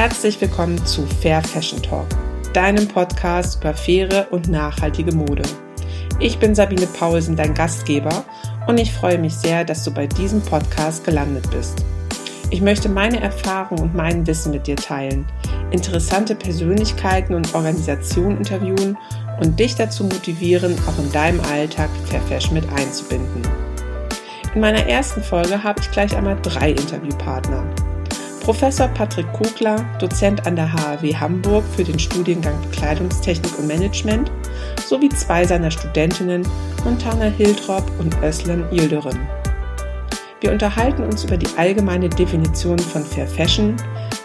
Herzlich willkommen zu Fair Fashion Talk, deinem Podcast über faire und nachhaltige Mode. Ich bin Sabine Paulsen, dein Gastgeber, und ich freue mich sehr, dass du bei diesem Podcast gelandet bist. Ich möchte meine Erfahrungen und mein Wissen mit dir teilen, interessante Persönlichkeiten und Organisationen interviewen und dich dazu motivieren, auch in deinem Alltag Fair Fashion mit einzubinden. In meiner ersten Folge habe ich gleich einmal drei Interviewpartner. Professor Patrick Kugler, Dozent an der HAW Hamburg für den Studiengang Bekleidungstechnik und Management, sowie zwei seiner Studentinnen, Montana Hiltrop und Özlem Yildirim. Wir unterhalten uns über die allgemeine Definition von Fair Fashion,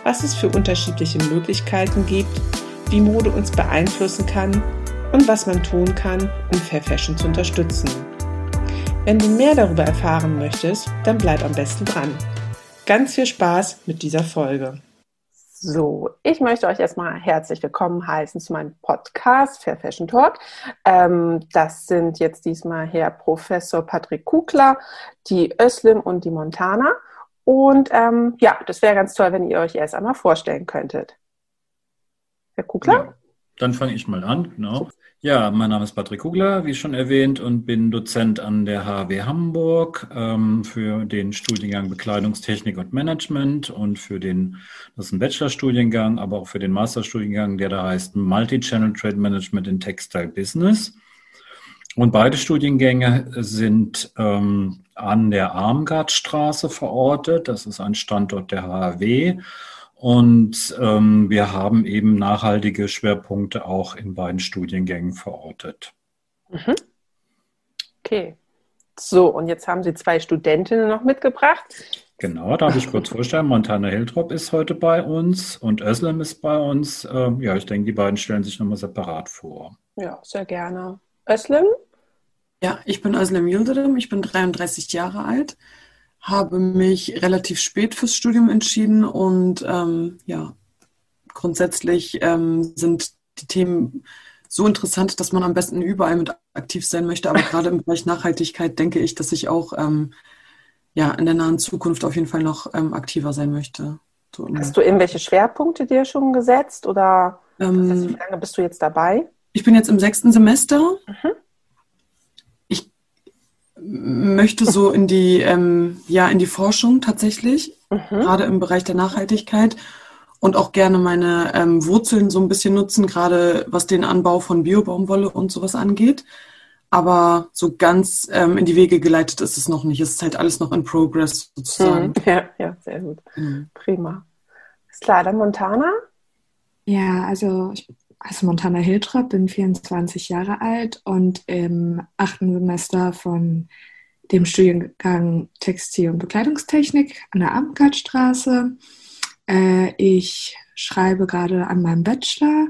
was es für unterschiedliche Möglichkeiten gibt, wie Mode uns beeinflussen kann und was man tun kann, um Fair Fashion zu unterstützen. Wenn du mehr darüber erfahren möchtest, dann bleib am besten dran. Ganz viel Spaß mit dieser Folge. So, ich möchte euch erstmal herzlich willkommen heißen zu meinem Podcast Fair Fashion Talk. Ähm, das sind jetzt diesmal Herr Professor Patrick Kugler, die Öslim und die Montana. Und ähm, ja, das wäre ganz toll, wenn ihr euch erst einmal vorstellen könntet. Herr Kugler? Ja, dann fange ich mal an, genau. Ja, mein Name ist Patrick Kugler, wie schon erwähnt, und bin Dozent an der HW Hamburg ähm, für den Studiengang Bekleidungstechnik und Management und für den, das ist ein Bachelorstudiengang, aber auch für den Masterstudiengang, der da heißt Multi-Channel Trade Management in Textile Business. Und beide Studiengänge sind ähm, an der Armgardstraße verortet. Das ist ein Standort der HW. Und ähm, wir haben eben nachhaltige Schwerpunkte auch in beiden Studiengängen verortet. Mhm. Okay. So, und jetzt haben Sie zwei Studentinnen noch mitgebracht. Genau, darf ich kurz vorstellen. Montana Hiltrop ist heute bei uns und Özlem ist bei uns. Ähm, ja, ich denke, die beiden stellen sich nochmal separat vor. Ja, sehr gerne. Özlem? Ja, ich bin Özlem Yildirim, ich bin 33 Jahre alt habe mich relativ spät fürs Studium entschieden und ähm, ja, grundsätzlich ähm, sind die Themen so interessant, dass man am besten überall mit aktiv sein möchte. Aber gerade im Bereich Nachhaltigkeit denke ich, dass ich auch ähm, ja, in der nahen Zukunft auf jeden Fall noch ähm, aktiver sein möchte. So, Hast du irgendwelche Schwerpunkte dir schon gesetzt oder ähm, wie lange bist du jetzt dabei? Ich bin jetzt im sechsten Semester. Mhm möchte so in die, ähm, ja, in die Forschung tatsächlich, mhm. gerade im Bereich der Nachhaltigkeit und auch gerne meine ähm, Wurzeln so ein bisschen nutzen, gerade was den Anbau von Biobaumwolle und sowas angeht. Aber so ganz ähm, in die Wege geleitet ist es noch nicht. Es ist halt alles noch in Progress sozusagen. Mhm. Ja, ja, sehr gut. Mhm. Prima. Ist klar, dann Montana? Ja, also ich also Montana Hiltrop, bin 24 Jahre alt und im achten Semester von dem Studiengang Textil- und Bekleidungstechnik an der Amtgardstraße. Äh, ich schreibe gerade an meinem Bachelor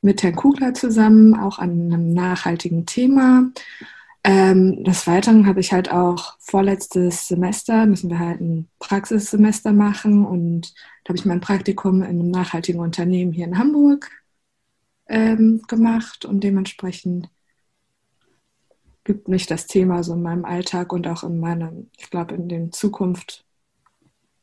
mit Herrn Kugler zusammen, auch an einem nachhaltigen Thema. Ähm, des Weiteren habe ich halt auch vorletztes Semester, müssen wir halt ein Praxissemester machen und da habe ich mein Praktikum in einem nachhaltigen Unternehmen hier in Hamburg ähm, gemacht und dementsprechend gibt mich das Thema so in meinem Alltag und auch in meinem, ich glaube, in der Zukunft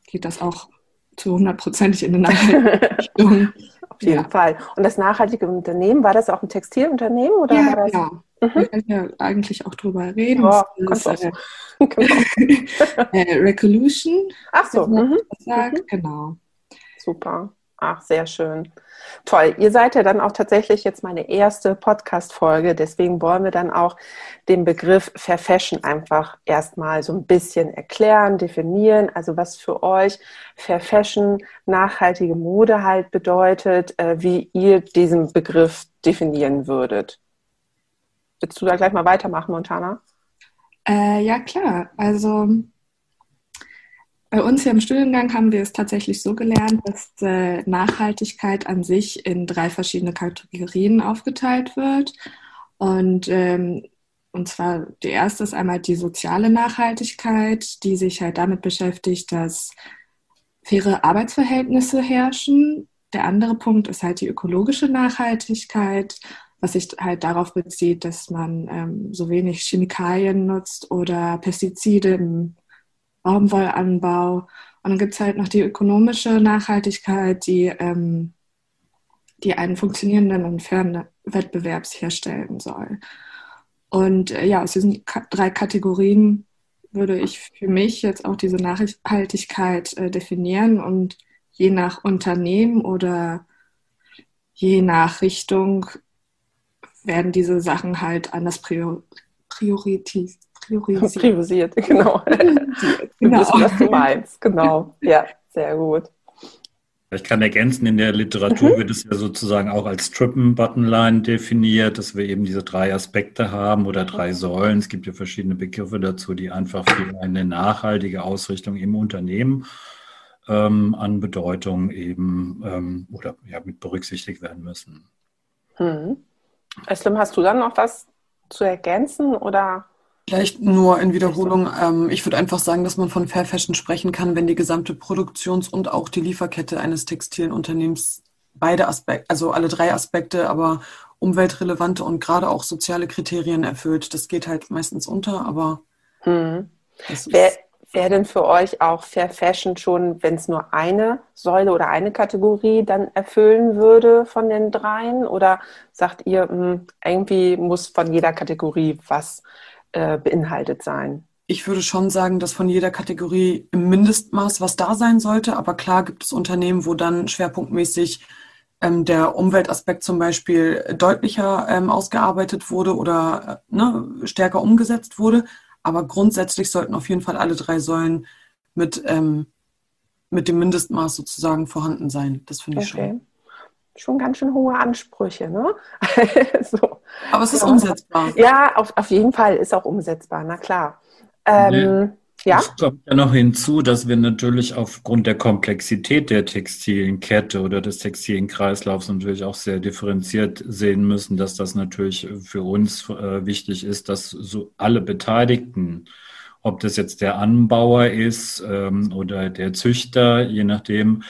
geht das auch zu hundertprozentig in eine Richtung. Auf jeden ja. Fall. Und das nachhaltige Unternehmen, war das auch ein Textilunternehmen oder ja, war das? Ja. Mhm. Wir können ja eigentlich auch drüber reden. Ja, das ist, äh, genau. äh, Recolution. Ach so. Mhm. mhm. Genau. Super. Ach, sehr schön. Toll. Ihr seid ja dann auch tatsächlich jetzt meine erste Podcast-Folge. Deswegen wollen wir dann auch den Begriff Fair Fashion einfach erstmal so ein bisschen erklären, definieren. Also was für euch Fair Fashion, nachhaltige Mode halt bedeutet, äh, wie ihr diesen Begriff definieren würdet. Willst du da gleich mal weitermachen, Montana? Äh, ja, klar. Also bei uns hier im Studiengang haben wir es tatsächlich so gelernt, dass äh, Nachhaltigkeit an sich in drei verschiedene Kategorien aufgeteilt wird. Und, ähm, und zwar die erste ist einmal die soziale Nachhaltigkeit, die sich halt damit beschäftigt, dass faire Arbeitsverhältnisse herrschen. Der andere Punkt ist halt die ökologische Nachhaltigkeit, was sich halt darauf bezieht, dass man ähm, so wenig Chemikalien nutzt oder Pestizide im Baumwollanbau Und dann gibt es halt noch die ökonomische Nachhaltigkeit, die, ähm, die einen funktionierenden und fairen Wettbewerb herstellen soll. Und äh, ja, aus diesen Ka drei Kategorien würde ich für mich jetzt auch diese Nachhaltigkeit äh, definieren und je nach Unternehmen oder je nach Richtung werden diese Sachen halt anders prior priorisiert. Priorisiert, genau. Wir genau. wissen, was du meinst. Genau. Ja, sehr gut. Ich kann ergänzen, in der Literatur mhm. wird es ja sozusagen auch als Trippen-Buttonline definiert, dass wir eben diese drei Aspekte haben oder drei Säulen. Es gibt ja verschiedene Begriffe dazu, die einfach für eine nachhaltige Ausrichtung im Unternehmen ähm, an Bedeutung eben ähm, oder ja, mit berücksichtigt werden müssen. Mhm. Eslim, hast du dann noch was zu ergänzen oder? Vielleicht nur in Wiederholung. Ähm, ich würde einfach sagen, dass man von Fair Fashion sprechen kann, wenn die gesamte Produktions- und auch die Lieferkette eines textilen Unternehmens beide Aspekte, also alle drei Aspekte, aber umweltrelevante und gerade auch soziale Kriterien erfüllt. Das geht halt meistens unter, aber. Hm. Wer, wäre denn für euch auch Fair Fashion schon, wenn es nur eine Säule oder eine Kategorie dann erfüllen würde von den dreien? Oder sagt ihr, mh, hm, irgendwie muss von jeder Kategorie was äh, beinhaltet sein? Ich würde schon sagen, dass von jeder Kategorie im Mindestmaß was da sein sollte. Aber klar gibt es Unternehmen, wo dann schwerpunktmäßig ähm, der Umweltaspekt zum Beispiel deutlicher ähm, ausgearbeitet wurde oder äh, ne, stärker umgesetzt wurde. Aber grundsätzlich sollten auf jeden Fall alle drei Säulen mit, ähm, mit dem Mindestmaß sozusagen vorhanden sein. Das finde ich okay. schon. Schon ganz schön hohe Ansprüche, ne? so. Aber es ist ja. umsetzbar. Ja, auf, auf jeden Fall ist auch umsetzbar, na klar. Ähm, ja. Es kommt ja noch hinzu, dass wir natürlich aufgrund der Komplexität der textilen Kette oder des textilen Kreislaufs natürlich auch sehr differenziert sehen müssen, dass das natürlich für uns äh, wichtig ist, dass so alle Beteiligten, ob das jetzt der Anbauer ist ähm, oder der Züchter, je nachdem,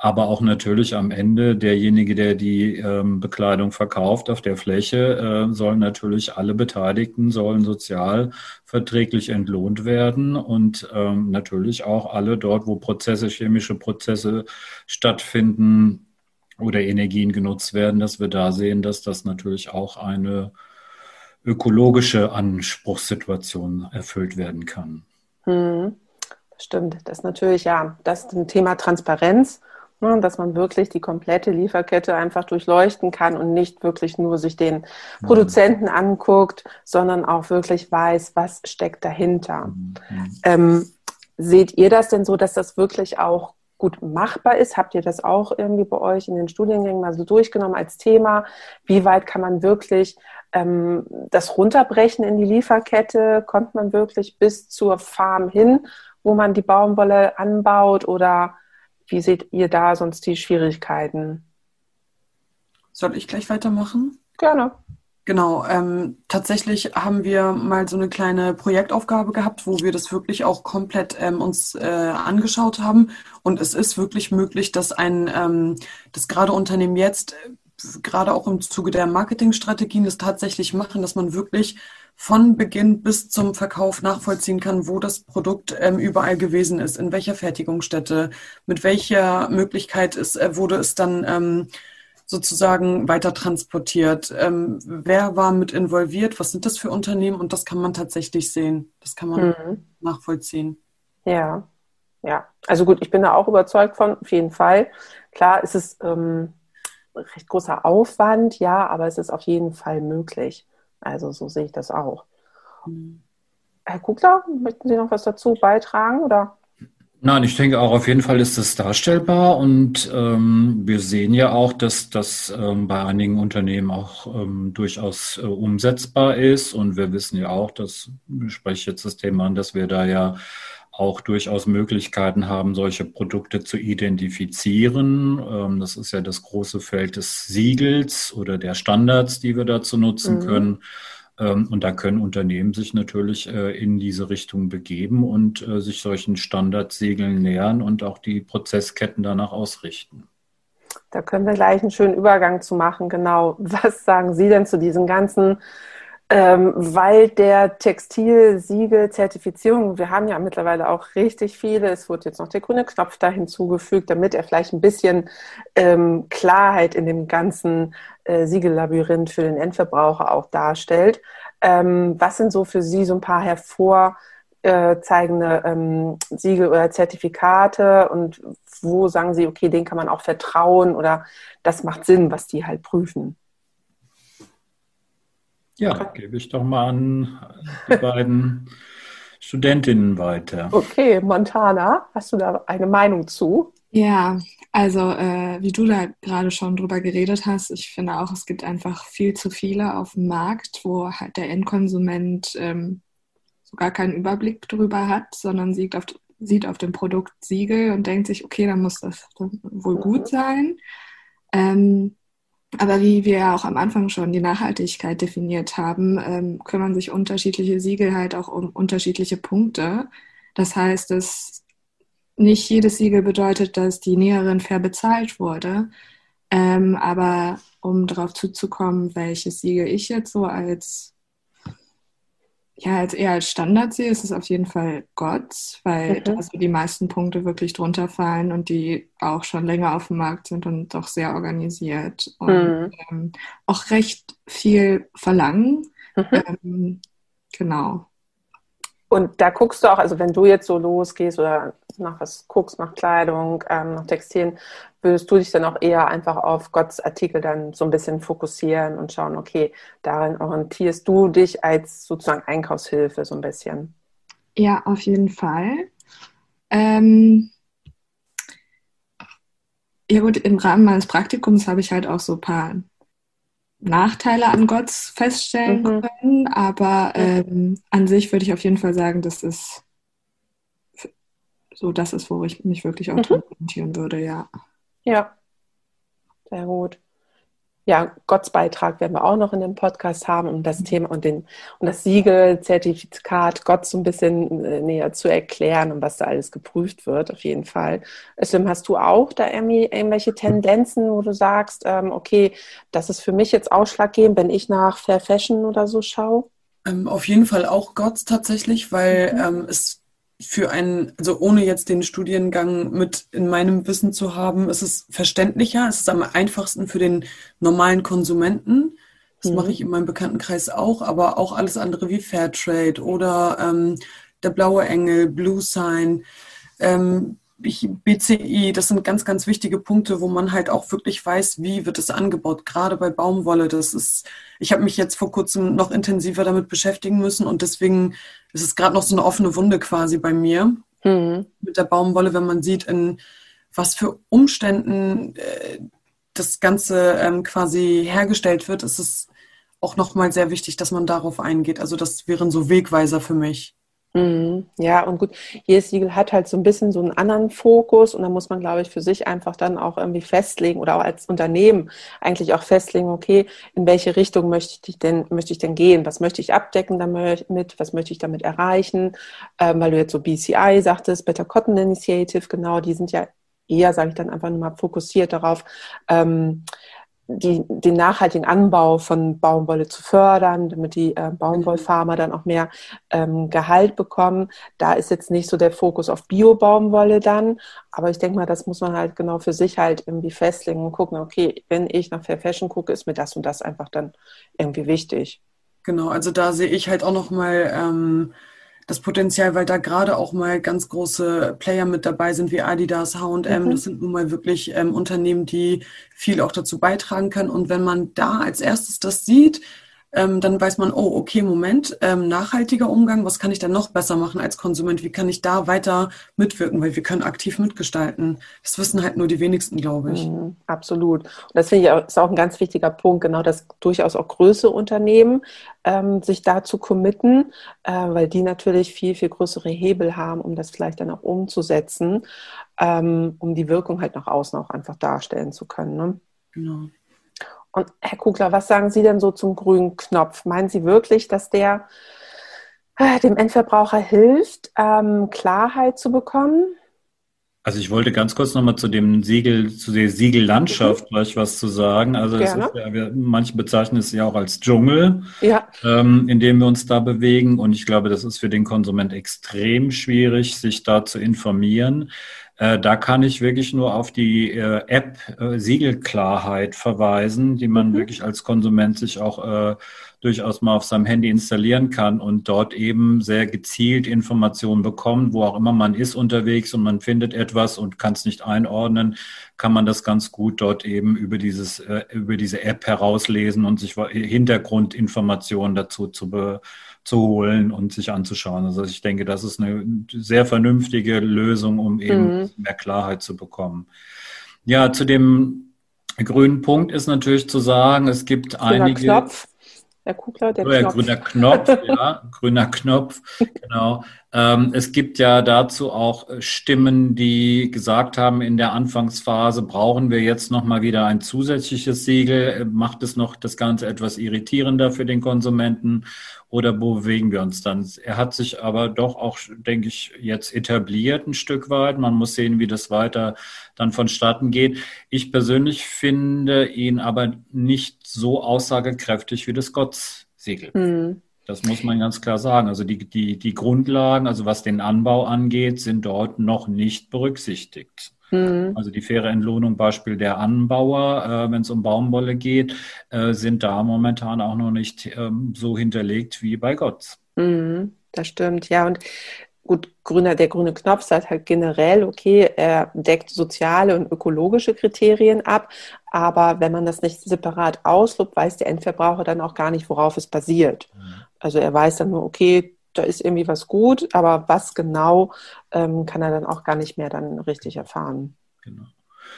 aber auch natürlich am Ende derjenige, der die ähm, Bekleidung verkauft auf der Fläche, äh, sollen natürlich alle Beteiligten sollen sozial verträglich entlohnt werden und ähm, natürlich auch alle dort, wo Prozesse, chemische Prozesse stattfinden oder Energien genutzt werden, dass wir da sehen, dass das natürlich auch eine ökologische Anspruchssituation erfüllt werden kann. Hm, stimmt, das ist natürlich ja, das ist ein Thema Transparenz dass man wirklich die komplette Lieferkette einfach durchleuchten kann und nicht wirklich nur sich den mhm. Produzenten anguckt, sondern auch wirklich weiß, was steckt dahinter. Mhm. Ähm, seht ihr das denn so, dass das wirklich auch gut machbar ist? Habt ihr das auch irgendwie bei euch in den Studiengängen mal so durchgenommen als Thema? Wie weit kann man wirklich ähm, das runterbrechen in die Lieferkette? Kommt man wirklich bis zur Farm hin, wo man die Baumwolle anbaut oder wie seht ihr da sonst die Schwierigkeiten? Soll ich gleich weitermachen? Gerne. Genau, ähm, tatsächlich haben wir mal so eine kleine Projektaufgabe gehabt, wo wir das wirklich auch komplett ähm, uns äh, angeschaut haben. Und es ist wirklich möglich, dass ein, ähm, das gerade Unternehmen jetzt, äh, gerade auch im Zuge der Marketingstrategien, das tatsächlich machen, dass man wirklich von Beginn bis zum Verkauf nachvollziehen kann, wo das Produkt ähm, überall gewesen ist, in welcher Fertigungsstätte, mit welcher Möglichkeit ist, äh, wurde es dann ähm, sozusagen weiter transportiert, ähm, wer war mit involviert, was sind das für Unternehmen und das kann man tatsächlich sehen, das kann man mhm. nachvollziehen. Ja, ja, also gut, ich bin da auch überzeugt von, auf jeden Fall. Klar ist es ähm, recht großer Aufwand, ja, aber es ist auf jeden Fall möglich. Also so sehe ich das auch. Mhm. Herr Kugler, möchten Sie noch was dazu beitragen oder? Nein, ich denke auch auf jeden Fall ist das darstellbar und ähm, wir sehen ja auch, dass das ähm, bei einigen Unternehmen auch ähm, durchaus äh, umsetzbar ist und wir wissen ja auch, dass ich spreche jetzt das Thema an, dass wir da ja auch durchaus Möglichkeiten haben, solche Produkte zu identifizieren. Ähm, das ist ja das große Feld des Siegels oder der Standards, die wir dazu nutzen mhm. können. Ähm, und da können Unternehmen sich natürlich äh, in diese Richtung begeben und äh, sich solchen Standardsiegeln nähern und auch die Prozessketten danach ausrichten. Da können wir gleich einen schönen Übergang zu machen. Genau. Was sagen Sie denn zu diesen ganzen Ähm, weil der Textilsiegel-Zertifizierung, wir haben ja mittlerweile auch richtig viele, es wird jetzt noch der grüne Knopf da hinzugefügt, damit er vielleicht ein bisschen ähm, Klarheit in dem ganzen äh, Siegellabyrinth für den Endverbraucher auch darstellt. Ähm, was sind so für Sie so ein paar hervorzeigende ähm, Siegel oder Zertifikate und wo sagen Sie, okay, den kann man auch vertrauen oder das macht Sinn, was die halt prüfen? Ja, gebe ich doch mal an die beiden Studentinnen weiter. Okay, Montana, hast du da eine Meinung zu? Ja, also äh, wie du da gerade schon drüber geredet hast, ich finde auch, es gibt einfach viel zu viele auf dem Markt, wo halt der Endkonsument ähm, so gar keinen Überblick drüber hat, sondern sieht auf, sieht auf dem Produkt Siegel und denkt sich, okay, dann muss das wohl gut sein. Ähm, aber wie wir auch am Anfang schon die Nachhaltigkeit definiert haben, ähm, kümmern sich unterschiedliche Siegel halt auch um unterschiedliche Punkte. Das heißt, dass nicht jedes Siegel bedeutet, dass die Näherin fair bezahlt wurde. Ähm, aber um darauf zuzukommen, welches Siegel ich jetzt so als ja, als eher als Standard sehe, ist es auf jeden Fall Gott, weil mhm. also die meisten Punkte wirklich drunter fallen und die auch schon länger auf dem Markt sind und doch sehr organisiert und mhm. ähm, auch recht viel verlangen. Mhm. Ähm, genau. Und da guckst du auch, also wenn du jetzt so losgehst oder nach was guckst, nach Kleidung, ähm, nach Textilien, würdest du dich dann auch eher einfach auf Gottes Artikel dann so ein bisschen fokussieren und schauen, okay, darin orientierst du dich als sozusagen Einkaufshilfe so ein bisschen? Ja, auf jeden Fall. Ähm ja gut, im Rahmen meines Praktikums habe ich halt auch so ein paar Nachteile an Gott feststellen mhm. können, aber ähm, an sich würde ich auf jeden Fall sagen, dass es so das ist, wo ich mich wirklich auch mhm. orientieren würde, ja. Ja, sehr gut ja, Gottes Beitrag werden wir auch noch in dem Podcast haben, um das Thema und, den, und das Siegel, Zertifikat Gott so ein bisschen äh, näher zu erklären und was da alles geprüft wird, auf jeden Fall. Özlem, hast du auch da irgendwelche Tendenzen, wo du sagst, ähm, okay, das ist für mich jetzt ausschlaggebend, wenn ich nach Fair Fashion oder so schaue? Ähm, auf jeden Fall auch Gott tatsächlich, weil mhm. ähm, es für einen, also ohne jetzt den Studiengang mit in meinem Wissen zu haben, ist es verständlicher, es ist am einfachsten für den normalen Konsumenten. Das mhm. mache ich in meinem Bekanntenkreis auch, aber auch alles andere wie Fairtrade oder ähm, der blaue Engel, Blue Sign, ähm, BCI, das sind ganz, ganz wichtige Punkte, wo man halt auch wirklich weiß, wie wird es angebaut. Gerade bei Baumwolle, das ist, ich habe mich jetzt vor kurzem noch intensiver damit beschäftigen müssen und deswegen ist es gerade noch so eine offene Wunde quasi bei mir mhm. mit der Baumwolle, wenn man sieht, in was für Umständen äh, das Ganze ähm, quasi hergestellt wird, ist es auch nochmal sehr wichtig, dass man darauf eingeht. Also das wären so Wegweiser für mich. Mhm. Ja, und gut, jedes Siegel hat halt so ein bisschen so einen anderen Fokus und da muss man, glaube ich, für sich einfach dann auch irgendwie festlegen oder auch als Unternehmen eigentlich auch festlegen, okay, in welche Richtung möchte ich denn, möchte ich denn gehen? Was möchte ich abdecken damit? Was möchte ich damit erreichen? Ähm, weil du jetzt so BCI sagtest, Better Cotton Initiative, genau, die sind ja eher, sage ich dann einfach nur mal, fokussiert darauf, ähm, die, den nachhaltigen Anbau von Baumwolle zu fördern, damit die äh, Baumwollfarmer dann auch mehr ähm, Gehalt bekommen. Da ist jetzt nicht so der Fokus auf Bio-Baumwolle dann, aber ich denke mal, das muss man halt genau für sich halt irgendwie festlegen und gucken, okay, wenn ich nach Fair Fashion gucke, ist mir das und das einfach dann irgendwie wichtig. Genau, also da sehe ich halt auch nochmal ähm, das Potenzial, weil da gerade auch mal ganz große Player mit dabei sind wie Adidas, H&M. Mhm. Das sind nun mal wirklich ähm, Unternehmen, die viel auch dazu beitragen können. Und wenn man da als erstes das sieht, ähm, dann weiß man, oh, okay, Moment, ähm, nachhaltiger Umgang, was kann ich denn noch besser machen als Konsument? Wie kann ich da weiter mitwirken? Weil wir können aktiv mitgestalten. Das wissen halt nur die wenigsten, glaube ich. Mhm, absolut. Und das finde ich auch, ist auch ein ganz wichtiger Punkt, genau, dass durchaus auch größere Unternehmen ähm, sich dazu committen, äh, weil die natürlich viel, viel größere Hebel haben, um das vielleicht dann auch umzusetzen, ähm, um die Wirkung halt nach außen auch einfach darstellen zu können. Ne? Genau. Und Herr Kugler, was sagen Sie denn so zum grünen Knopf? Meinen Sie wirklich, dass der äh, dem Endverbraucher hilft, ähm, Klarheit zu bekommen? Also ich wollte ganz kurz nochmal zu dem Siegel, zu der Siegellandschaft mhm. gleich was zu sagen. Also es ist ja, wir, manche bezeichnen es ja auch als Dschungel, ja. ähm, in dem wir uns da bewegen. Und ich glaube, das ist für den Konsument extrem schwierig, sich da zu informieren. Äh, da kann ich wirklich nur auf die äh, App äh, Siegelklarheit verweisen, die man mhm. wirklich als Konsument sich auch äh, durchaus mal auf seinem Handy installieren kann und dort eben sehr gezielt Informationen bekommt, wo auch immer man ist unterwegs und man findet etwas und kann es nicht einordnen, kann man das ganz gut dort eben über dieses äh, über diese App herauslesen und sich Hintergrundinformationen dazu zu be zu holen und sich anzuschauen. Also ich denke, das ist eine sehr vernünftige Lösung, um eben mhm. mehr Klarheit zu bekommen. Ja, zu dem grünen Punkt ist natürlich zu sagen, es gibt Grüner einige. Knopf. Herr Kugler, der oh, ja, Knopf. Grüner Knopf, ja, grüner Knopf, genau. Ähm, es gibt ja dazu auch äh, Stimmen, die gesagt haben, in der Anfangsphase brauchen wir jetzt nochmal wieder ein zusätzliches Siegel. Äh, macht es noch das Ganze etwas irritierender für den Konsumenten oder wo bewegen wir uns dann? Er hat sich aber doch auch, denke ich, jetzt etabliert ein Stück weit. Man muss sehen, wie das weiter dann vonstatten geht. Ich persönlich finde ihn aber nicht so aussagekräftig wie das Gotts-Siegel. Mhm. Das muss man ganz klar sagen. Also die, die, die Grundlagen, also was den Anbau angeht, sind dort noch nicht berücksichtigt. Mhm. Also die faire Entlohnung, Beispiel der Anbauer, äh, wenn es um Baumwolle geht, äh, sind da momentan auch noch nicht ähm, so hinterlegt wie bei Gott. Mhm, das stimmt, ja. Und gut, grüner, der grüne Knopf sagt halt generell, okay, er deckt soziale und ökologische Kriterien ab, aber wenn man das nicht separat auslobt, weiß der Endverbraucher dann auch gar nicht, worauf es basiert. Also er weiß dann nur, okay, da ist irgendwie was gut, aber was genau ähm, kann er dann auch gar nicht mehr dann richtig erfahren. Genau.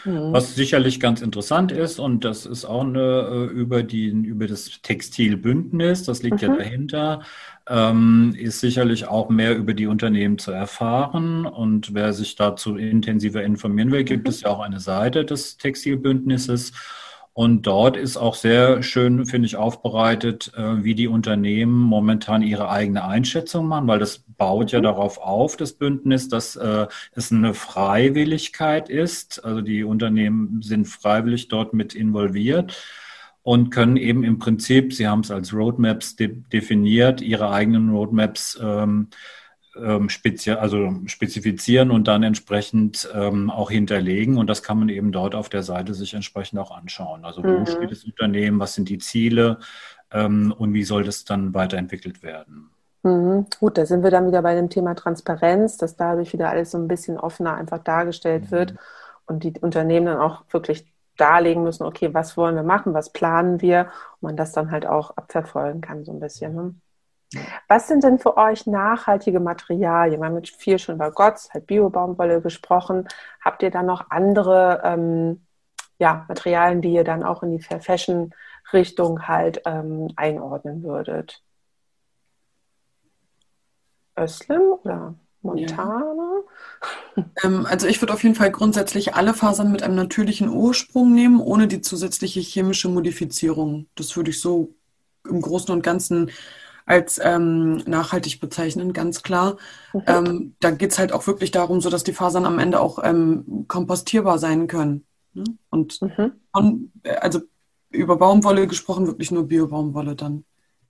Mhm. Was sicherlich ganz interessant ist, und das ist auch eine, äh, über, die, über das Textilbündnis, das liegt mhm. ja dahinter, ähm, ist sicherlich auch mehr über die Unternehmen zu erfahren. Und wer sich dazu intensiver informieren will, gibt mhm. es ja auch eine Seite des Textilbündnisses. Und dort ist auch sehr schön, finde ich, aufbereitet, äh, wie die Unternehmen momentan ihre eigene Einschätzung machen, weil das baut ja mhm. darauf auf, das Bündnis, dass äh, es eine Freiwilligkeit ist. Also die Unternehmen sind freiwillig dort mit involviert und können eben im Prinzip, Sie haben es als Roadmaps de definiert, ihre eigenen Roadmaps ähm, ähm, spezi also spezifizieren und dann entsprechend ähm, auch hinterlegen. Und das kann man eben dort auf der Seite sich entsprechend auch anschauen. Also wo mhm. steht das Unternehmen, was sind die Ziele ähm, und wie soll das dann weiterentwickelt werden. Mhm. Gut, da sind wir dann wieder bei dem Thema Transparenz, dass dadurch wieder alles so ein bisschen offener einfach dargestellt mhm. wird und die Unternehmen dann auch wirklich darlegen müssen, okay, was wollen wir machen, was planen wir und man das dann halt auch abverfolgen kann so ein bisschen. Ne? Was sind denn für euch nachhaltige Materialien? Wir haben jetzt viel schon über Gotts, halt Bio-Baumwolle gesprochen. Habt ihr da noch andere ähm, ja, Materialien, die ihr dann auch in die Fair Fashion-Richtung halt ähm, einordnen würdet? Öslim oder Montana? Ja. ähm, also ich würde auf jeden Fall grundsätzlich alle Fasern mit einem natürlichen Ursprung nehmen, ohne die zusätzliche chemische Modifizierung. Das würde ich so im Großen und Ganzen als ähm, nachhaltig bezeichnen, ganz klar. Mhm. Ähm, da geht es halt auch wirklich darum, so dass die Fasern am Ende auch ähm, kompostierbar sein können. Ne? Und mhm. von, also über Baumwolle gesprochen, wirklich nur Bio-Baumwolle dann.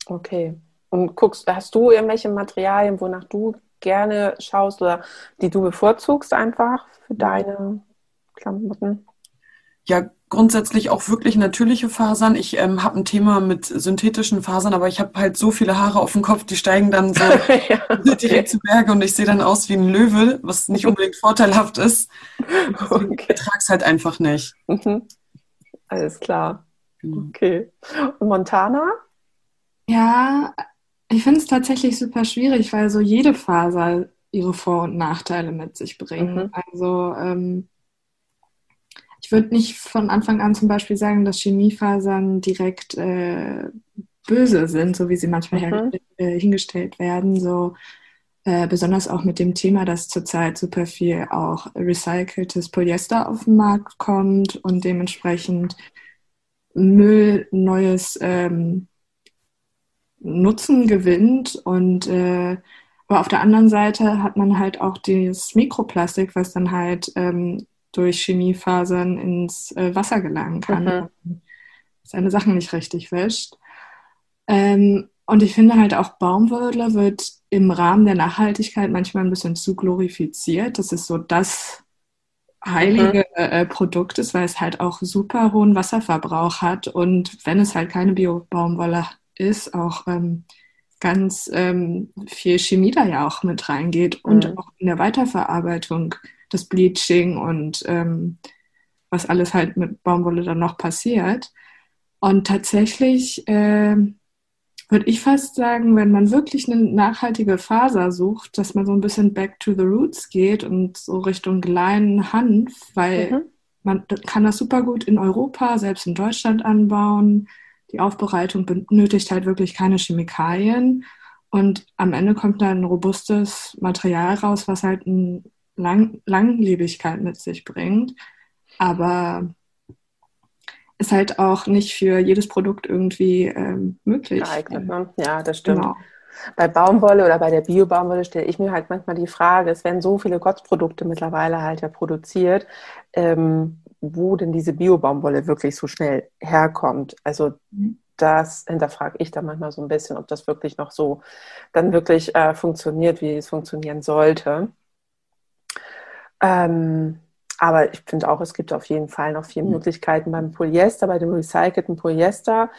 Okay. Und guckst, hast du irgendwelche Materialien, wonach du gerne schaust oder die du bevorzugst einfach für deine Klamotten? Ja, grundsätzlich auch wirklich natürliche Fasern. Ich ähm, habe ein Thema mit synthetischen Fasern, aber ich habe halt so viele Haare auf dem Kopf, die steigen dann so ja, okay. direkt zu Berge und ich sehe dann aus wie ein Löwe, was nicht unbedingt vorteilhaft ist. Okay. Ich trage es halt einfach nicht. Mhm. Alles klar. Mhm. Okay. Und Montana? Ja, ich finde es tatsächlich super schwierig, weil so jede Faser ihre Vor- und Nachteile mit sich bringt. Mhm. Also ähm, ich würde nicht von Anfang an zum Beispiel sagen, dass Chemiefasern direkt äh, böse sind, so wie sie manchmal mhm. äh, hingestellt werden. So äh, besonders auch mit dem Thema, dass zurzeit super viel auch recyceltes Polyester auf den Markt kommt und dementsprechend Müll neues ähm, Nutzen gewinnt und äh, aber auf der anderen Seite hat man halt auch dieses Mikroplastik, was dann halt ähm, durch Chemiefasern ins äh, Wasser gelangen kann, mhm. seine Sachen nicht richtig wäscht. Ähm, und ich finde halt auch Baumwolle wird im Rahmen der Nachhaltigkeit manchmal ein bisschen zu glorifiziert. Das ist so das heilige mhm. äh, Produkt ist, weil es halt auch super hohen Wasserverbrauch hat und wenn es halt keine Bio-Baumwolle ist, auch ähm, ganz ähm, viel Chemie da ja auch mit reingeht und mhm. auch in der Weiterverarbeitung, das Bleaching und ähm, was alles halt mit Baumwolle dann noch passiert. Und tatsächlich äh, würde ich fast sagen, wenn man wirklich eine nachhaltige Faser sucht, dass man so ein bisschen back to the roots geht und so Richtung kleinen Hanf, weil mhm. man kann das super gut in Europa, selbst in Deutschland anbauen. Die Aufbereitung benötigt halt wirklich keine Chemikalien. Und am Ende kommt dann ein robustes Material raus, was halt eine Lang Langlebigkeit mit sich bringt. Aber ist halt auch nicht für jedes Produkt irgendwie ähm, möglich. Geeignet, ne? Ja, das stimmt. Genau. Bei Baumwolle oder bei der Bio-Baumwolle stelle ich mir halt manchmal die Frage, es werden so viele Gottprodukte mittlerweile halt ja produziert, ähm, wo denn diese Bio-Baumwolle wirklich so schnell herkommt. Also mhm. das hinterfrage ich da manchmal so ein bisschen, ob das wirklich noch so dann wirklich äh, funktioniert, wie es funktionieren sollte. Ähm, aber ich finde auch, es gibt auf jeden Fall noch viele mhm. Möglichkeiten beim Polyester, bei dem recycelten Polyester.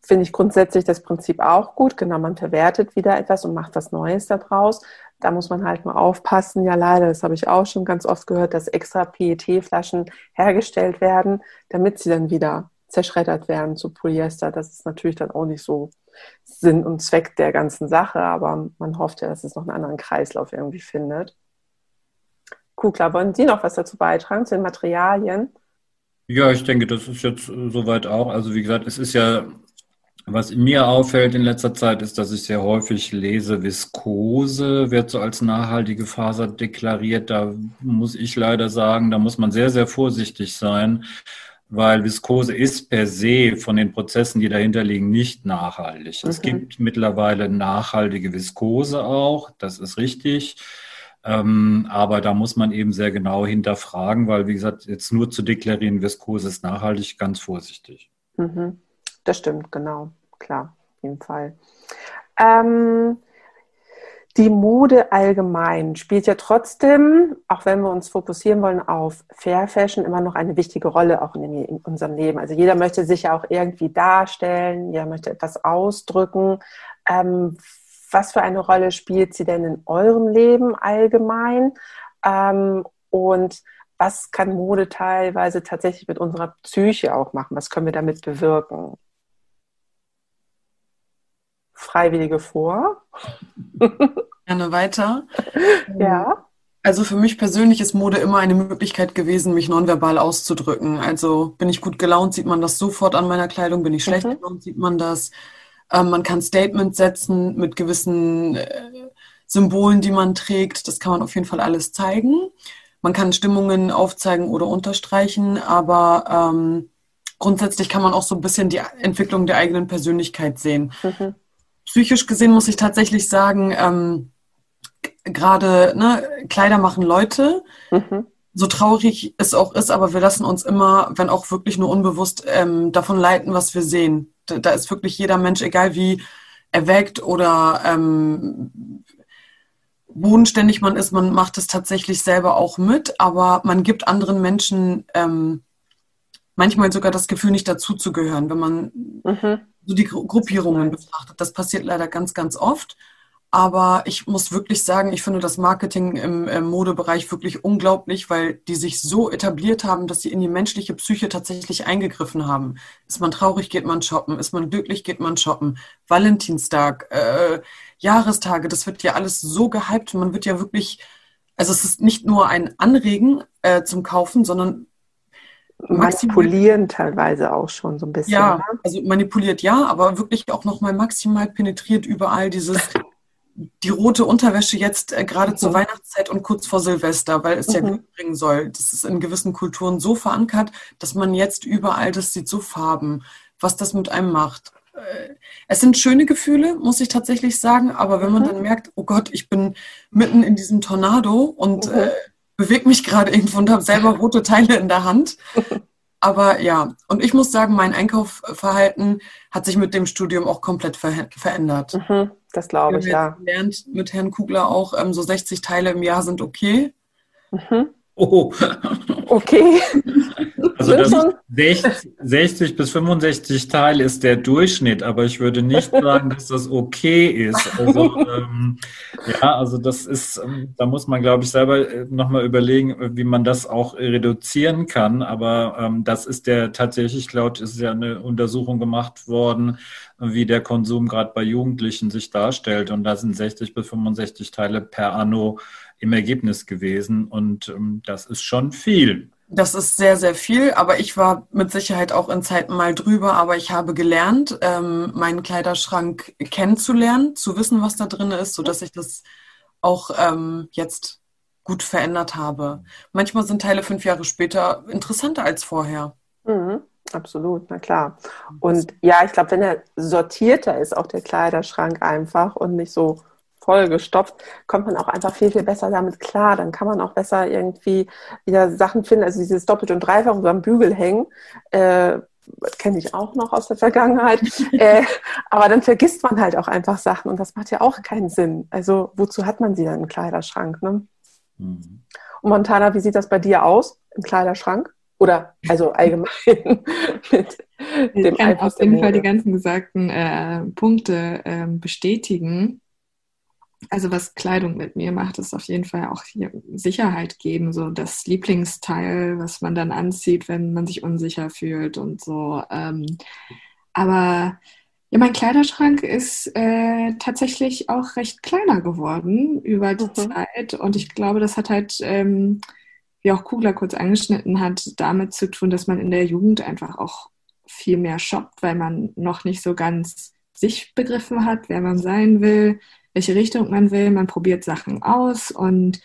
Finde ich grundsätzlich das Prinzip auch gut. Genau, man verwertet wieder etwas und macht was Neues daraus. Da muss man halt mal aufpassen. Ja, leider, das habe ich auch schon ganz oft gehört, dass extra PET-Flaschen hergestellt werden, damit sie dann wieder zerschreddert werden zu Polyester. Das ist natürlich dann auch nicht so Sinn und Zweck der ganzen Sache, aber man hofft ja, dass es noch einen anderen Kreislauf irgendwie findet. Kugler, wollen Sie noch was dazu beitragen, zu den Materialien? Ja, ich denke, das ist jetzt soweit auch. Also wie gesagt, es ist ja, was mir auffällt in letzter Zeit, ist, dass ich sehr häufig lese, Viskose wird so als nachhaltige Faser deklariert. Da muss ich leider sagen, da muss man sehr, sehr vorsichtig sein, weil Viskose ist per se von den Prozessen, die dahinter liegen, nicht nachhaltig. Mhm. Es gibt mittlerweile nachhaltige Viskose auch, das ist richtig. Ähm, aber da muss man eben sehr genau hinterfragen, weil, wie gesagt, jetzt nur zu deklarieren, Viskose ist nachhaltig, ganz vorsichtig. Mhm. Das stimmt, genau, klar, auf jeden Fall. Ähm, die Mode allgemein spielt ja trotzdem, auch wenn wir uns fokussieren wollen auf Fair Fashion, immer noch eine wichtige Rolle auch in, in, unserem Leben. Also jeder möchte sich ja auch irgendwie darstellen, jeder möchte etwas ausdrücken. Ähm, was für eine Rolle spielt sie denn in eurem Leben allgemein? Ähm, und was kann Mode teilweise tatsächlich mit unserer Psyche auch machen? Was können wir damit bewirken? Freiwillige vor. Gerne weiter. Ja. Also für mich persönlich ist Mode immer eine Möglichkeit gewesen, mich nonverbal auszudrücken. Also bin ich gut gelaunt, sieht man das sofort an meiner Kleidung. Bin ich schlecht mhm. gelaunt, sieht man das. Ähm, man kann Statements setzen mit gewissen äh, Symbolen, die man trägt. Das kann man auf jeden Fall alles zeigen. Man kann Stimmungen aufzeigen oder unterstreichen, aber ähm, grundsätzlich kann man auch so ein bisschen die Entwicklung der eigenen Persönlichkeit sehen. Mhm. Psychisch gesehen muss ich tatsächlich sagen, ähm, gerade ne, Kleider machen Leute. Mhm so traurig es auch ist, aber wir lassen uns immer, wenn auch wirklich nur unbewusst, ähm, davon leiten, was wir sehen. Da, ist wirklich jeder Mensch, egal wie erweckt oder ähm, bodenständig man ist, man macht es tatsächlich selber auch mit, aber man gibt anderen Menschen ähm, manchmal sogar das Gefühl, nicht dazuzugehören, wenn man mhm. so die Gruppierungen betrachtet. Das passiert leider ganz, ganz oft. Aber ich muss wirklich sagen, ich finde das Marketing im, im, Modebereich wirklich unglaublich, weil die sich so etabliert haben, dass sie in die menschliche Psyche tatsächlich eingegriffen haben. Ist man traurig, geht man shoppen. Ist man glücklich, geht man shoppen. Valentinstag, äh, Jahrestage, das wird ja alles so gehypt. Man wird ja wirklich, also es ist nicht nur ein Anregen äh, zum Kaufen, sondern manipulieren teilweise auch schon so ein bisschen. Ja, ne? also manipuliert ja, aber wirklich auch nochmal maximal penetriert überall dieses die rote Unterwäsche jetzt äh, gerade mhm. zur Weihnachtszeit und kurz vor Silvester, weil es mhm. ja Glück bringen soll. Das ist in gewissen Kulturen so verankert, dass man jetzt überall das sieht, so Farben, was das mit einem macht. äh, es sind schöne Gefühle, muss ich tatsächlich sagen, aber wenn man mhm. dann merkt, oh Gott, ich bin mitten in diesem Tornado und mhm. äh, bewege mich gerade irgendwo und habe selber rote Teile in der Hand. Aber ja, und ich muss sagen, mein Einkaufverhalten hat sich mit dem Studium auch komplett ver verändert. Mhm, das glaube ich, ja. gelernt mit Herrn Kugler auch, ähm, so 60 Teile im Jahr sind okay. Mhm. Oh. Okay. Also das 60, 60 bis 65 Teil ist der Durchschnitt, aber ich würde nicht sagen, dass das okay ist. Also ähm, ja, also das ist, ähm, da muss man, glaube ich, selber äh, nochmal überlegen, wie man das auch reduzieren kann. Aber ähm, das ist der tatsächlich, glaube ich, ist ja eine Untersuchung gemacht worden, wie der Konsum gerade bei Jugendlichen sich darstellt. Und da sind 60 bis 65 Teile per Anno im Ergebnis gewesen. Und ähm, das ist schon viel. Das ist sehr, sehr viel, aber ich war mit Sicherheit auch in Zeiten mal drüber, aber ich habe gelernt, ähm, meinen Kleiderschrank kennenzulernen, zu wissen, was da drin ist, sodass ich das auch ähm, jetzt gut verändert habe. Manchmal sind Teile fünf Jahre später interessanter als vorher. Mhm, absolut, na klar. Und ja, ich glaube, wenn er sortierter ist, auch der Kleiderschrank einfach und nicht so vollgestopft, kommt man auch einfach viel, viel besser damit klar. Dann kann man auch besser irgendwie wieder Sachen finden, also dieses Doppelt- und Dreifach so am Bügel hängen. Äh, kenne ich auch noch aus der Vergangenheit. äh, aber dann vergisst man halt auch einfach Sachen und das macht ja auch keinen Sinn. Also wozu hat man sie dann im Kleiderschrank? Ne? Mhm. Und Montana, wie sieht das bei dir aus im Kleiderschrank? Oder also allgemein mit dem Ich kann auf jeden Fall die ganzen gesagten äh, Punkte äh, bestätigen also was Kleidung mit mir macht, ist auf jeden Fall auch hier Sicherheit geben, so das Lieblingsteil, was man dann anzieht, wenn man sich unsicher fühlt und so. Ähm, aber ja, mein Kleiderschrank ist äh, tatsächlich auch recht kleiner geworden über die mhm. Zeit und ich glaube, das hat halt, ähm, wie auch Kugler kurz angeschnitten hat, damit zu tun, dass man in der Jugend einfach auch viel mehr shoppt, weil man noch nicht so ganz sich begriffen hat, wer man sein will welche Richtung man will. Man probiert Sachen aus und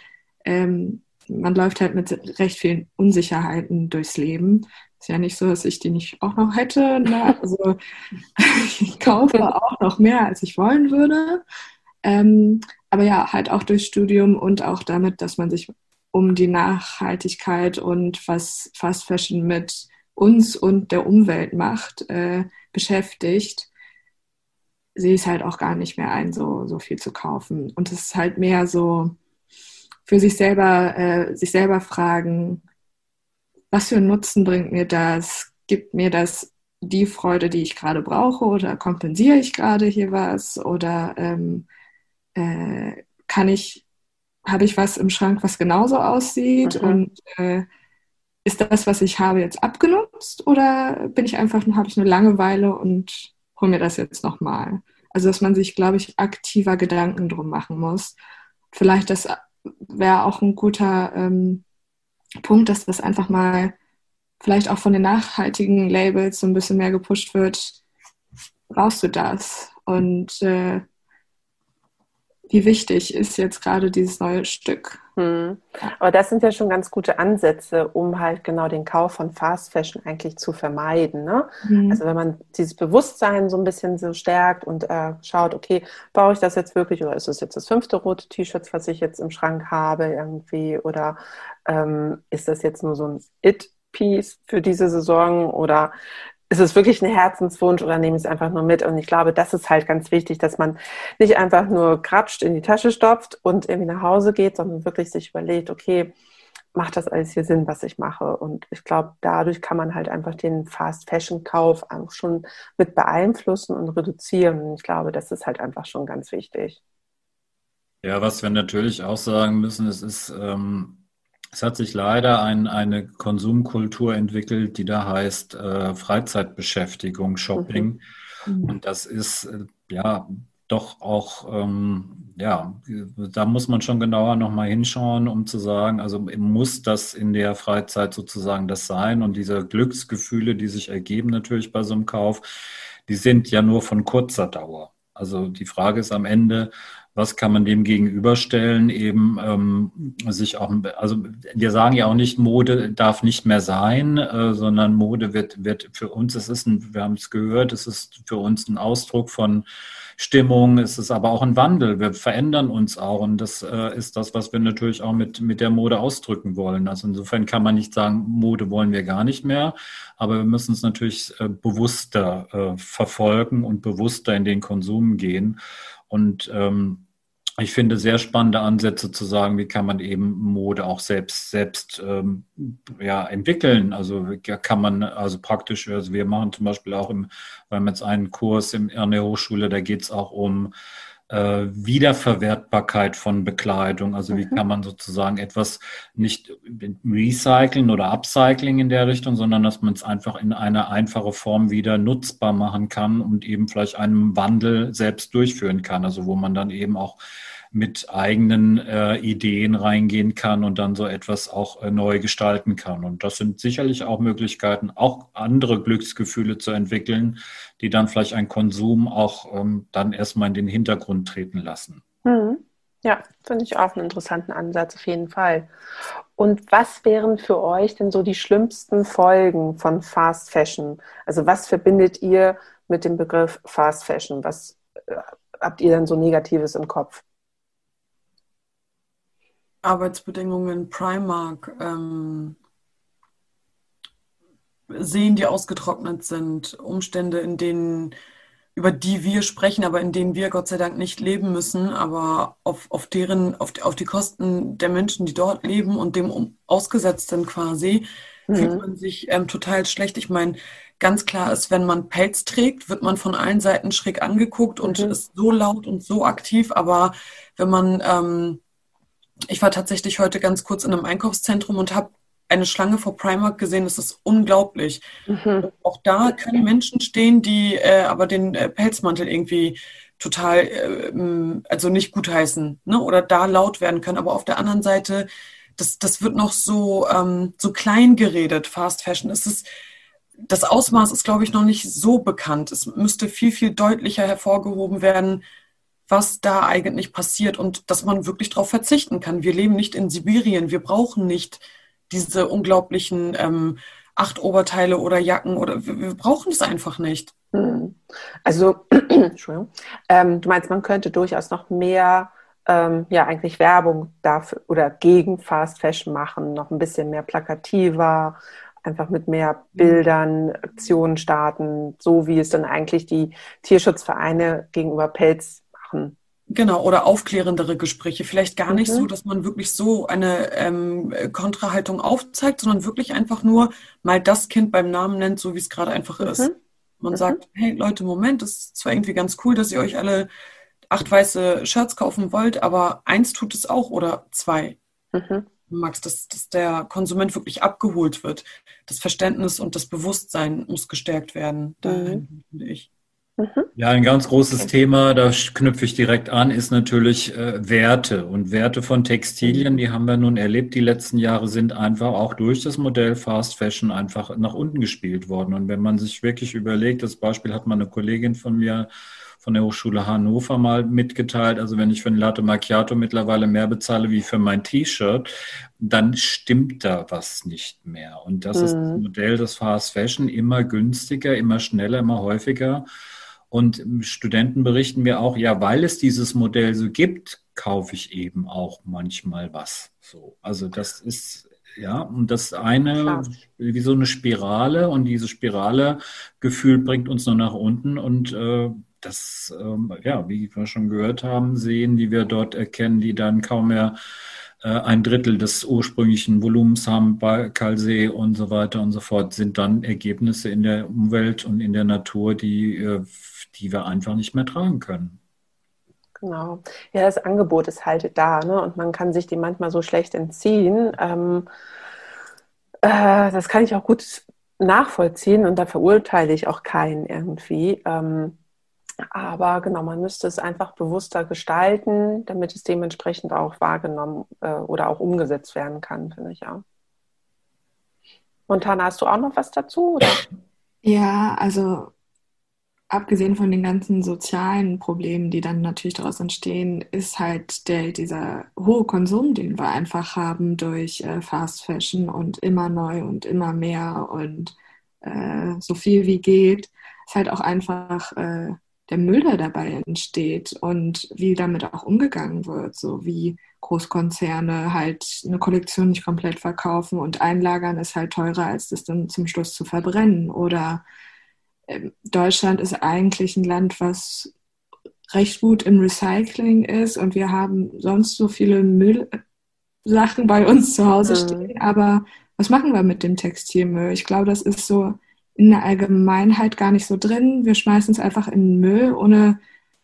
ähm, man läuft halt mit recht vielen Unsicherheiten durchs Leben. Ist ja nicht so, dass ich die nicht auch noch hätte. Ne? Also ich kaufe auch noch mehr, als ich wollen würde. Ähm, aber ja, halt auch durchs Studium und auch damit, dass man sich um die Nachhaltigkeit und was Fast Fashion mit uns und der Umwelt macht, äh, beschäftigt sehe ich es halt auch gar nicht mehr ein, so, so viel zu kaufen. Und es ist halt mehr so für sich selber, äh, sich selber fragen, was für einen Nutzen bringt mir das? Gibt mir das die Freude, die ich gerade brauche oder kompensiere ich gerade hier was? Oder ähm, äh, kann ich, habe ich was im Schrank, was genauso aussieht? Mhm. Und äh, ist das, was ich habe, jetzt abgenutzt? Oder bin ich einfach, habe ich eine Langeweile und hol mir das jetzt nochmal. Also, dass man sich, glaube ich, aktiver Gedanken drum machen muss. Vielleicht das wäre auch ein guter ähm, Punkt, dass das einfach mal vielleicht auch von den nachhaltigen Labels so ein bisschen mehr gepusht wird. Brauchst du das? Und äh, wie wichtig ist jetzt gerade dieses neue Stück? Hm. Aber das sind ja schon ganz gute Ansätze, um halt genau den Kauf von Fast Fashion eigentlich zu vermeiden. Ne? Hm. Also wenn man dieses Bewusstsein so ein bisschen so stärkt und äh, schaut, okay, brauche ich das jetzt wirklich oder ist es jetzt das fünfte rote T-Shirt, was ich jetzt im Schrank habe irgendwie oder ähm, ist das jetzt nur so ein It-Piece für diese Saison oder ist es wirklich ein Herzenswunsch oder nehme ich es einfach nur mit? Und ich glaube, das ist halt ganz wichtig, dass man nicht einfach nur krapscht, in die Tasche stopft und irgendwie nach Hause geht, sondern wirklich sich überlegt, okay, macht das alles hier Sinn, was ich mache? Und ich glaube, dadurch kann man halt einfach den Fast-Fashion-Kauf auch schon mit beeinflussen und reduzieren. Und ich glaube, das ist halt einfach schon ganz wichtig. Ja, was wir natürlich auch sagen müssen, es ist, ähm, es hat sich leider ein, eine Konsumkultur entwickelt, die da heißt äh, Freizeitbeschäftigung, Shopping. Mhm. Und das ist äh, ja doch auch, ähm, ja, da muss man schon genauer nochmal hinschauen, um zu sagen, also muss das in der Freizeit sozusagen das sein und diese Glücksgefühle, die sich ergeben natürlich bei so einem Kauf, die sind ja nur von kurzer Dauer. Also die Frage ist am Ende, was kann man dem gegenüberstellen, eben ähm, sich auch, also wir sagen ja auch nicht, Mode darf nicht mehr sein, äh, sondern Mode wird, wird für uns, es ist ein, wir haben es gehört, es ist für uns ein Ausdruck von Stimmung, es ist aber auch ein Wandel. Wir verändern uns auch und das äh, ist das, was wir natürlich auch mit, mit der Mode ausdrücken wollen. Also insofern kann man nicht sagen, Mode wollen wir gar nicht mehr, aber wir müssen es natürlich äh, bewusster äh, verfolgen und bewusster in den Konsum gehen. Und ähm, ich finde sehr spannende Ansätze zu sagen, wie kann man eben Mode auch selbst selbst ähm, ja entwickeln. Also kann man also praktisch, also wir machen zum Beispiel auch im, wir haben jetzt einen Kurs im, an der Hochschule, da geht es auch um äh, Wiederverwertbarkeit von Bekleidung. Also wie mhm. kann man sozusagen etwas nicht recyceln oder upcycling in der Richtung, sondern dass man es einfach in eine einfache Form wieder nutzbar machen kann und eben vielleicht einen Wandel selbst durchführen kann. Also wo man dann eben auch mit eigenen äh, Ideen reingehen kann und dann so etwas auch äh, neu gestalten kann. Und das sind sicherlich auch Möglichkeiten, auch andere Glücksgefühle zu entwickeln, die dann vielleicht ein Konsum auch ähm, dann erstmal in den Hintergrund treten lassen. Mhm. Ja, finde ich auch einen interessanten Ansatz auf jeden Fall. Und was wären für euch denn so die schlimmsten Folgen von Fast Fashion? Also was verbindet ihr mit dem Begriff Fast Fashion? Was äh, habt ihr denn so Negatives im Kopf? Arbeitsbedingungen Primark ähm, sehen, die ausgetrocknet sind, Umstände, in denen über die wir sprechen, aber in denen wir Gott sei Dank nicht leben müssen, aber auf, auf deren, auf, auf die Kosten der Menschen, die dort leben und dem ausgesetzt sind quasi, mhm. fühlt man sich ähm, total schlecht. Ich meine, ganz klar ist, wenn man Pelz trägt, wird man von allen Seiten schräg angeguckt und mhm. ist so laut und so aktiv, aber wenn man ähm, ich war tatsächlich heute ganz kurz in einem Einkaufszentrum und habe eine Schlange vor Primark gesehen. Das ist unglaublich. Mhm. Auch da können Menschen stehen, die äh, aber den äh, Pelzmantel irgendwie total, äh, also nicht gutheißen ne? oder da laut werden können. Aber auf der anderen Seite, das, das wird noch so, ähm, so klein geredet, Fast Fashion. Es ist, das Ausmaß ist, glaube ich, noch nicht so bekannt. Es müsste viel, viel deutlicher hervorgehoben werden, was da eigentlich passiert und dass man wirklich darauf verzichten kann. Wir leben nicht in Sibirien, wir brauchen nicht diese unglaublichen ähm, acht Oberteile oder Jacken oder wir, wir brauchen es einfach nicht. Hm. Also, Entschuldigung, ähm, du meinst, man könnte durchaus noch mehr ähm, ja eigentlich Werbung dafür oder gegen Fast Fashion machen, noch ein bisschen mehr plakativer, einfach mit mehr Bildern, Aktionen starten, so wie es dann eigentlich die Tierschutzvereine gegenüber Pelz machen. Genau, oder aufklärendere Gespräche. Vielleicht gar nicht mhm. so, dass man wirklich so eine ähm, Kontrahaltung aufzeigt, sondern wirklich einfach nur mal das Kind beim Namen nennt, so wie es gerade einfach mhm. ist. Man mhm. sagt, hey Leute, Moment, das ist zwar irgendwie ganz cool, dass ihr euch alle acht weiße Shirts kaufen wollt, aber eins tut es auch oder zwei. Mhm. Max, dass, dass der Konsument wirklich abgeholt wird. Das Verständnis und das Bewusstsein muss gestärkt werden, dahin, mhm. finde ich. Mhm. Ja, ein ganz großes Thema, da knüpfe ich direkt an, ist natürlich äh, Werte. Und Werte von Textilien, die haben wir nun erlebt, die letzten Jahre sind einfach auch durch das Modell Fast Fashion einfach nach unten gespielt worden. Und wenn man sich wirklich überlegt, das Beispiel hat mal eine Kollegin von mir von der Hochschule Hannover mal mitgeteilt, also wenn ich für ein Latte Macchiato mittlerweile mehr bezahle wie für mein T-Shirt, dann stimmt da was nicht mehr. Und das mhm. ist das Modell des Fast Fashion, immer günstiger, immer schneller, immer häufiger. Und Studenten berichten mir auch, ja, weil es dieses Modell so gibt, kaufe ich eben auch manchmal was. So, also das ist ja, und das eine wie so eine Spirale und diese Spirale Gefühl bringt uns nur nach unten und äh, das, ähm, ja, wie wir schon gehört haben, sehen, die wir dort erkennen, die dann kaum mehr äh, ein Drittel des ursprünglichen Volumens haben bei Kalsee und so weiter und so fort, sind dann Ergebnisse in der Umwelt und in der Natur, die äh, die wir einfach nicht mehr tragen können. Genau. Ja, das Angebot ist halt da, ne? Und man kann sich dem manchmal so schlecht entziehen. Ähm, äh, das kann ich auch gut nachvollziehen und da verurteile ich auch keinen irgendwie. Ähm, aber genau, man müsste es einfach bewusster gestalten, damit es dementsprechend auch wahrgenommen äh, oder auch umgesetzt werden kann, finde ich ja. Montana, hast du auch noch was dazu? Oder? Ja, also abgesehen von den ganzen sozialen Problemen, die dann natürlich daraus entstehen, ist halt der, dieser hohe Konsum, den wir einfach haben durch äh, Fast Fashion und immer neu und immer mehr und äh, so viel wie geht, ist halt auch einfach äh, der Müll, der dabei entsteht und wie damit auch umgegangen wird, so wie Großkonzerne halt eine Kollektion nicht komplett verkaufen und einlagern ist halt teurer, als das dann zum Schluss zu verbrennen oder Deutschland ist eigentlich ein Land, was recht gut im Recycling ist und wir haben sonst so viele Müllsachen bei uns zu Hause mhm. stehen. Aber was machen wir mit dem Textilmüll? Ich glaube, das ist so in der Allgemeinheit gar nicht so drin. Wir schmeißen es einfach in den Müll, ohne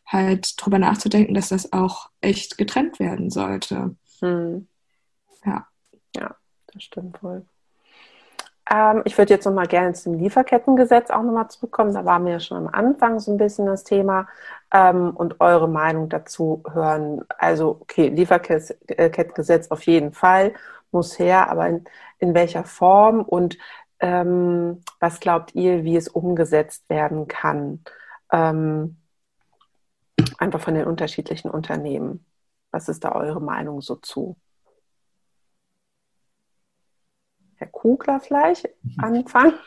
halt drüber nachzudenken, dass das auch echt getrennt werden sollte. Mhm. Ja. Ja, das stimmt wohl. Ähm, ich würde jetzt noch mal gerne zum Lieferkettengesetz auch noch mal zurückkommen. Da waren wir ja schon am Anfang so ein bisschen das Thema ähm, und eure Meinung dazu hören. Also, okay, Lieferkettengesetz auf jeden Fall muss her, aber in, in welcher Form und ähm, was glaubt ihr, wie es umgesetzt werden kann? Ähm, einfach von den unterschiedlichen Unternehmen. Was ist da eure Meinung so zu? Herr Kugler vielleicht anfangen?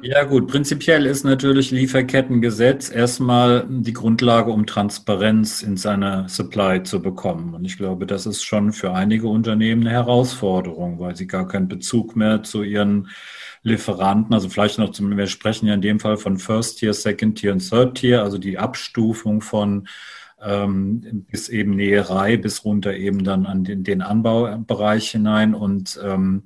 Ja gut, prinzipiell ist natürlich Lieferkettengesetz erstmal die Grundlage, um Transparenz in seiner Supply zu bekommen. Und ich glaube, das ist schon für einige Unternehmen eine Herausforderung, weil sie gar keinen Bezug mehr zu ihren Lieferanten, also vielleicht noch zum, wir sprechen ja in dem Fall von First Tier, Second Tier und Third Tier, also die Abstufung von ähm, bis eben Näherei, bis runter eben dann an den, den Anbaubereich hinein und ähm,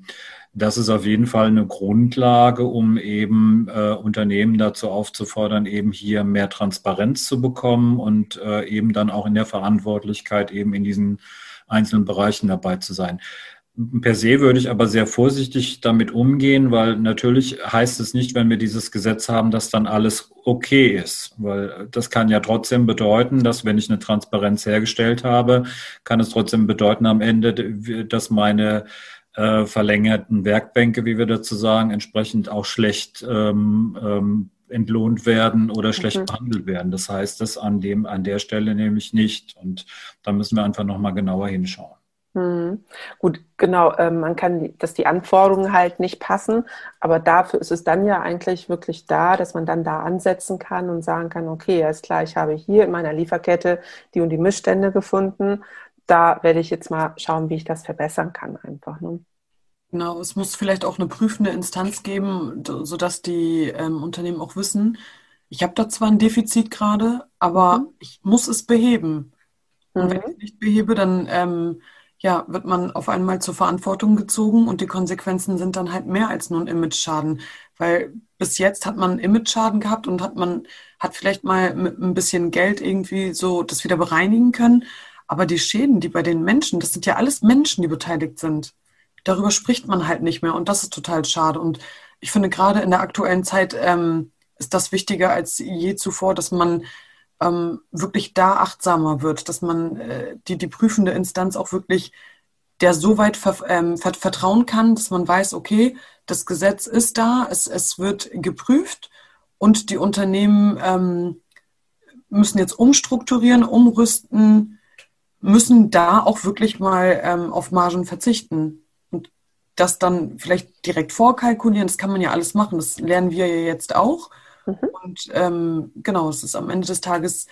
das ist auf jeden Fall eine Grundlage, um eben äh, Unternehmen dazu aufzufordern, eben hier mehr Transparenz zu bekommen und äh, eben dann auch in der Verantwortlichkeit eben in diesen einzelnen Bereichen dabei zu sein. Per se würde ich aber sehr vorsichtig damit umgehen, weil natürlich heißt es nicht, wenn wir dieses Gesetz haben, dass dann alles okay ist. Weil das kann ja trotzdem bedeuten, dass wenn ich eine Transparenz hergestellt habe, kann es trotzdem bedeuten am Ende, dass meine äh, verlängerten Werkbänke, wie wir dazu sagen, entsprechend auch schlecht ähm, ähm, entlohnt werden oder schlecht mhm. behandelt werden. Das heißt das an dem, an der Stelle nämlich nicht. Und da müssen wir einfach nochmal genauer hinschauen. Hm. Gut, genau. Äh, man kann, dass die Anforderungen halt nicht passen, aber dafür ist es dann ja eigentlich wirklich da, dass man dann da ansetzen kann und sagen kann, okay, alles klar, ich habe hier in meiner Lieferkette die und die Missstände gefunden da werde ich jetzt mal schauen, wie ich das verbessern kann einfach. Ne? Genau, es muss vielleicht auch eine prüfende Instanz geben, sodass die ähm, Unternehmen auch wissen, ich habe da zwar ein Defizit gerade, aber mhm. ich muss es beheben. Und mhm. wenn ich es nicht behebe, dann ähm, ja, wird man auf einmal zur Verantwortung gezogen und die Konsequenzen sind dann halt mehr als nur ein Image-Schaden. Weil bis jetzt hat man Image-Schaden gehabt und hat man hat vielleicht mal mit ein bisschen Geld irgendwie so das wieder bereinigen können. Aber die Schäden, die bei den Menschen, das sind ja alles Menschen, die beteiligt sind. Darüber spricht man halt nicht mehr und das ist total schade. Und ich finde gerade in der aktuellen Zeit ähm, ist das wichtiger als je zuvor, dass man ähm, wirklich da achtsamer wird, dass man äh, die, die prüfende Instanz auch wirklich der so weit ver, ähm, vertrauen kann, dass man weiß, okay, das Gesetz ist da, es, es wird geprüft und die Unternehmen ähm, müssen jetzt umstrukturieren, umrüsten, müssen da auch wirklich mal ähm, auf Margen verzichten. Und das dann vielleicht direkt vorkalkulieren, das kann man ja alles machen. Das lernen wir ja jetzt auch. Mhm. Und ähm, genau, es ist am Ende des Tages